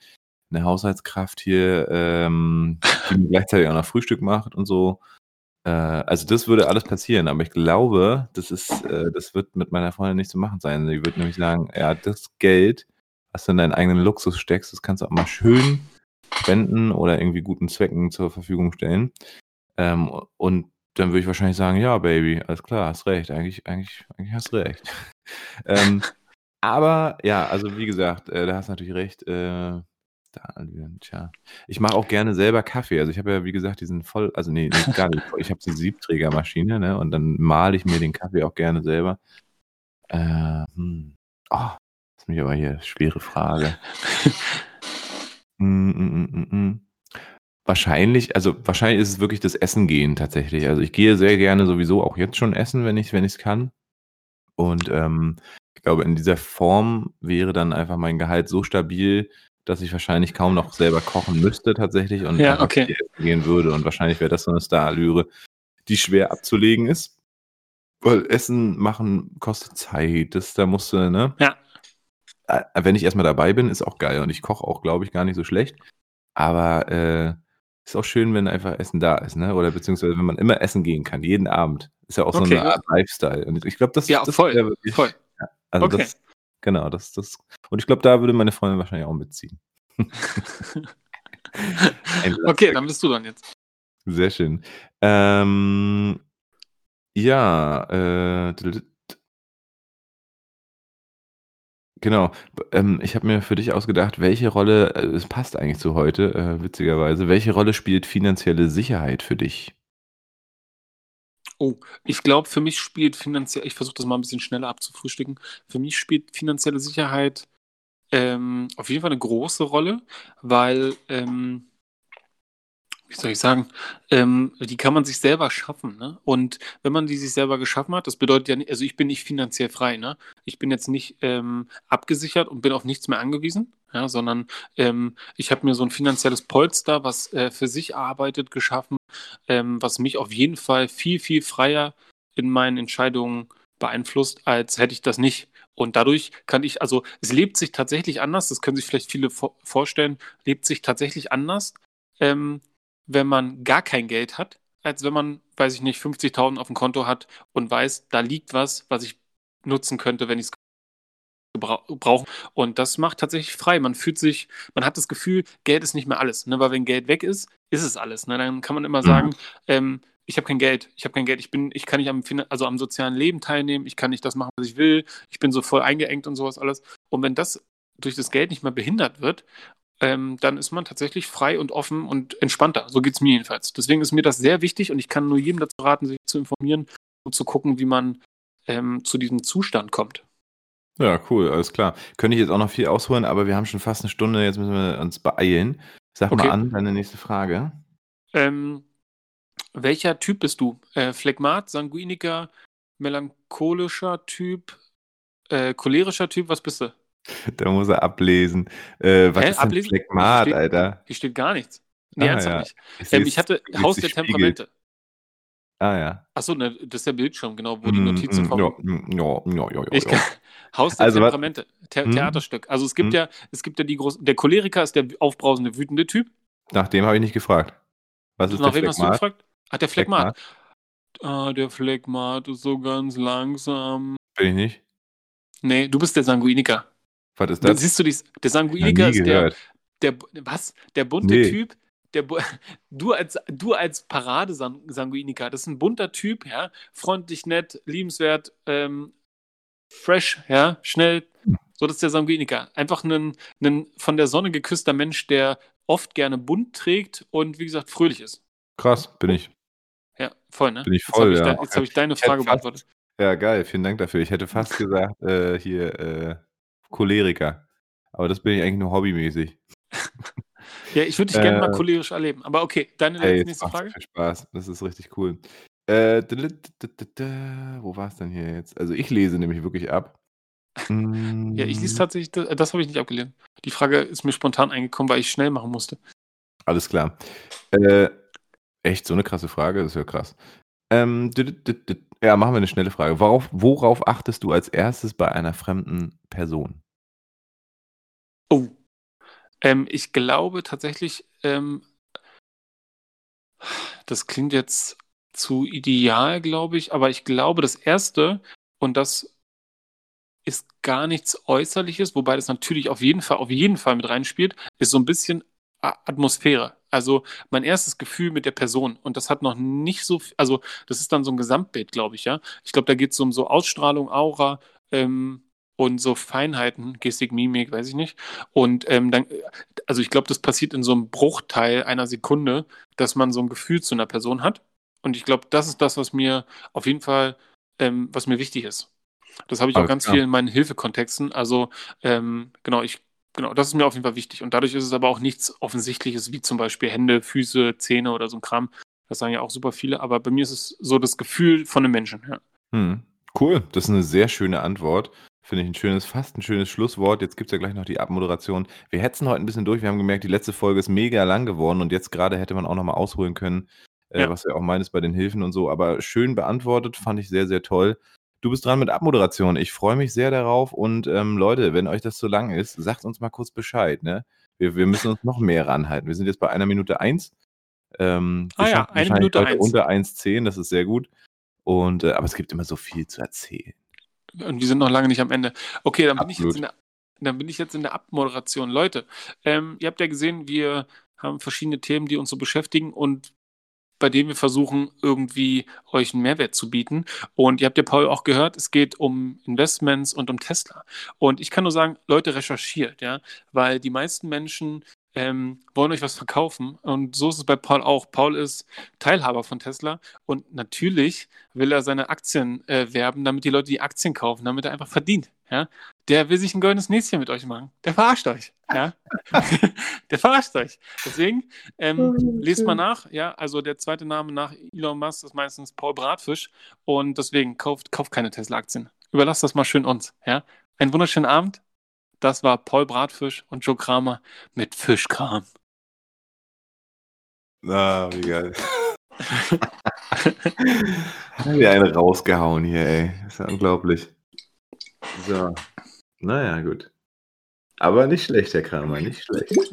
eine Haushaltskraft hier, ähm, die mir gleichzeitig auch noch Frühstück macht und so. Äh, also das würde alles passieren, aber ich glaube, das ist, äh, das wird mit meiner Freundin nicht zu machen sein. Sie wird nämlich sagen, ja, das Geld, was du in deinen eigenen Luxus steckst, das kannst du auch mal schön spenden oder irgendwie guten Zwecken zur Verfügung stellen. Ähm, und dann würde ich wahrscheinlich sagen, ja, Baby, alles klar, hast recht, eigentlich, eigentlich, eigentlich hast recht. ähm, aber ja, also wie gesagt, äh, da hast du natürlich recht. Äh, da, tja. Ich mache auch gerne selber Kaffee. Also ich habe ja, wie gesagt, diesen voll, also nee, nee gar nicht. Ich habe diese Siebträgermaschine, ne? Und dann male ich mir den Kaffee auch gerne selber. Äh, hm. Oh, das ist mich aber hier schwere Frage. Mm, mm, mm, mm, mm. Wahrscheinlich, also wahrscheinlich ist es wirklich das Essen gehen tatsächlich. Also ich gehe sehr gerne sowieso auch jetzt schon essen, wenn ich wenn ich es kann. Und ähm, ich glaube, in dieser Form wäre dann einfach mein Gehalt so stabil, dass ich wahrscheinlich kaum noch selber kochen müsste tatsächlich und Ja, okay. gehen würde. Und wahrscheinlich wäre das so eine Starallüre, die schwer abzulegen ist. Weil Essen machen kostet Zeit. Das, da musst du, ne? Ja. Äh, Wenn ich erstmal dabei bin, ist auch geil. Und ich koche auch, glaube ich, gar nicht so schlecht. Aber äh, ist auch schön, wenn einfach Essen da ist, ne? Oder beziehungsweise wenn man immer essen gehen kann, jeden Abend. Ist ja auch so Okay, eine Art Lifestyle. Und ich glaube, das, Ja, das voll, wirklich, voll. Also Okay. das, genau, das, das. Und ich glaube, da würde meine Freundin wahrscheinlich auch mitziehen. Ein okay, dann bist du dann jetzt. Sehr schön. Ähm, ja, äh, genau. Ähm, ich habe mir für dich ausgedacht, welche Rolle, äh, es passt eigentlich zu heute, äh, witzigerweise, welche Rolle spielt finanzielle Sicherheit für dich? Oh, ich glaube, für mich spielt finanziell, ich versuche das mal ein bisschen schneller abzufrühstücken. Für mich spielt finanzielle Sicherheit ähm, auf jeden Fall eine große Rolle, weil, ähm, wie soll ich sagen, ähm, die kann man sich selber schaffen. Ne? Und wenn man die sich selber geschaffen hat, das bedeutet ja nicht, also ich bin nicht finanziell frei. Ne? Ich bin jetzt nicht ähm, abgesichert und bin auf nichts mehr angewiesen, ja, sondern ähm, ich habe mir so ein finanzielles Polster, was äh, für sich arbeitet, geschaffen, ähm, was mich auf jeden Fall viel, viel freier in meinen Entscheidungen beeinflusst, als hätte ich das nicht. Und dadurch kann ich, also es lebt sich tatsächlich anders, das können sich vielleicht viele vor vorstellen, lebt sich tatsächlich anders, ähm, wenn man gar kein Geld hat, als wenn man, weiß ich nicht, 50.000 auf dem Konto hat und weiß, da liegt was, was ich nutzen könnte, wenn ich es brauche. Und das macht tatsächlich frei. Man fühlt sich, man hat das Gefühl, Geld ist nicht mehr alles. Ne? Weil wenn Geld weg ist, ist es alles. Ne? Dann kann man immer Mhm. sagen, ähm, ich habe kein Geld, ich habe kein Geld, ich bin, ich kann nicht am, also am sozialen Leben teilnehmen, ich kann nicht das machen, was ich will, ich bin so voll eingeengt und sowas alles. Und wenn das durch das Geld nicht mehr behindert wird, ähm, dann ist man tatsächlich frei und offen und entspannter. So geht es mir jedenfalls. Deswegen ist mir das sehr wichtig und ich kann nur jedem dazu raten, sich zu informieren und zu gucken, wie man ähm, zu diesem Zustand kommt. Ja, cool, alles klar. Könnte ich jetzt auch noch viel ausholen, aber wir haben schon fast eine Stunde, jetzt müssen wir uns beeilen. Sag Okay. mal an, deine nächste Frage. Ähm, welcher Typ bist du? Äh, Phlegmat, Sanguiniker, melancholischer Typ, äh, cholerischer Typ? Was bist du? Da muss er ablesen. Äh, was Hä? ist denn Ablesen? Phlegmat, Steht- Alter? Hier steht gar nichts. Nee, Ah, ernsthaft ja. nicht. Ich, Ähm, ich hatte Haus der Spiegel. Temperamente. Ah ja. Achso, ne, das ist der Bildschirm, genau, wo die Mm, Notizen mm, kommen. Ja, mm, ja, ja, ja, Ich ja. Haus der Also, Temperamente, The Hm? Theaterstück. Also es gibt Hm? ja, es gibt ja die großen, der Choleriker ist der aufbrausende, wütende Typ. Nach dem habe ich nicht gefragt. Was ist Nach der wem hast du gefragt? Ach, der Phlegmat. Ah, der Phlegmat ist so ganz langsam. Bin ich nicht. Nee, du bist der Sanguiniker. Was ist das? Siehst du dies? Der Sanguiniker nie ist der, der, was? Der bunte Nee. Typ, der, du als, du als Paradesanguiniker, das ist ein bunter Typ, ja, freundlich, nett, liebenswert, ähm, fresh, ja, schnell. So, das ist der Sanguiniker. Einfach ein, ein von der Sonne geküsster Mensch, der oft gerne bunt trägt und wie gesagt fröhlich ist. Krass, bin ich. Ja, voll, ne? Bin ich voll, jetzt ja. Ich, jetzt habe ich deine Frage fast, beantwortet. Ja, geil, vielen Dank dafür. Ich hätte fast gesagt, äh, hier, äh, Choleriker. Aber das bin ich eigentlich nur hobbymäßig. ja, ich würde dich gerne mal äh, cholerisch erleben. Aber okay, deine hey, nächste Frage. Viel Spaß, das ist richtig cool. Äh, wo war es denn hier jetzt? Also ich lese nämlich wirklich ab. Ja, ich lese mm. tatsächlich, das, das habe ich nicht abgelehnt. Die Frage ist mir spontan eingekommen, weil ich schnell machen musste. Alles klar. Äh, echt, so eine krasse Frage, das ist ja krass. Ähm, ja, machen wir eine schnelle Frage. Worauf, worauf achtest du als erstes bei einer fremden Person? Oh. Ähm, ich glaube tatsächlich, ähm, das klingt jetzt zu ideal, glaube ich, aber ich glaube, das Erste, und das ist gar nichts Äußerliches, wobei das natürlich auf jeden Fall, auf jeden Fall mit reinspielt, ist so ein bisschen Atmosphäre. Also mein erstes Gefühl mit der Person. Und das hat noch nicht so, also das ist dann so ein Gesamtbild, glaube ich, ja. Ich glaube, da geht es um so Ausstrahlung, Aura ähm, und so Feinheiten, Gestik, Mimik, weiß ich nicht. Und ähm, dann, also ich glaube, das passiert in so einem Bruchteil einer Sekunde, dass man so ein Gefühl zu einer Person hat. Und ich glaube, das ist das, was mir auf jeden Fall, ähm, was mir wichtig ist. Das habe ich auch ganz klar. viel in meinen Hilfekontexten. Also ähm, genau, ich genau, das ist mir auf jeden Fall wichtig. Und dadurch ist es aber auch nichts Offensichtliches, wie zum Beispiel Hände, Füße, Zähne oder so ein Kram. Das sagen ja auch super viele, aber bei mir ist es so das Gefühl von einem Menschen. Ja. Hm. Cool, das ist eine sehr schöne Antwort. Finde ich ein schönes, fast ein schönes Schlusswort. Jetzt gibt es ja gleich noch die Abmoderation. Wir hetzen heute ein bisschen durch. Wir haben gemerkt, die letzte Folge ist mega lang geworden und jetzt gerade hätte man auch nochmal ausholen können, äh, ja. was ja auch meinst bei den Hilfen und so. Aber schön beantwortet, fand ich sehr, sehr toll. Du bist dran mit Abmoderation. Ich freue mich sehr darauf. Und ähm, Leute, wenn euch das zu lang ist, sagt uns mal kurz Bescheid. Ne? Wir, wir müssen uns noch mehr ranhalten. Wir sind jetzt bei einer Minute eins. Ähm, ah ja, eine Minute eins. Unter 1,10, das ist sehr gut. Und, äh, aber es gibt immer so viel zu erzählen. Und wir sind noch lange nicht am Ende. Okay, dann bin, ich jetzt, in der, dann bin ich jetzt in der Abmoderation. Leute, ähm, ihr habt ja gesehen, wir haben verschiedene Themen, die uns so beschäftigen und bei dem wir versuchen, irgendwie euch einen Mehrwert zu bieten. Und ihr habt ja Paul auch gehört, es geht um Investments und um Tesla. Und ich kann nur sagen, Leute, recherchiert, ja, weil die meisten Menschen ähm, wollen euch was verkaufen. Und so ist es bei Paul auch. Paul ist Teilhaber von Tesla und natürlich will er seine Aktien äh, werben, damit die Leute die Aktien kaufen, damit er einfach verdient. Ja? Der will sich ein goldenes Näschen mit euch machen. Der verarscht euch. Ja? der verarscht euch. Deswegen ähm, oh, lest mal nach. Ja, also der zweite Name nach Elon Musk ist meistens Paul Bratfisch und deswegen kauft, kauft keine Tesla-Aktien. Überlasst das mal schön uns. Ja? Einen wunderschönen Abend. Das war Paul Bratfisch und Joe Kramer mit Fischkram. Ah, wie geil. Haben wir eine rausgehauen hier, ey. Ist ja unglaublich. So. Naja, gut. Aber nicht schlecht, Herr Kramer, nicht schlecht.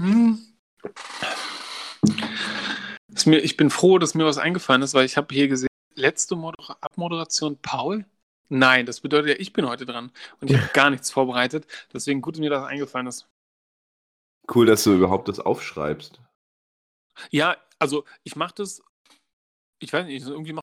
Mir, ich bin froh, dass mir was eingefallen ist, weil ich habe hier gesehen, letzte Moder Abmoderation Paul. Nein, das bedeutet ja, ich bin heute dran und ich habe gar nichts vorbereitet. Deswegen gut, dass mir das eingefallen ist. Cool, dass du überhaupt das aufschreibst. Ja, also ich mache das, ich weiß nicht, irgendwie mache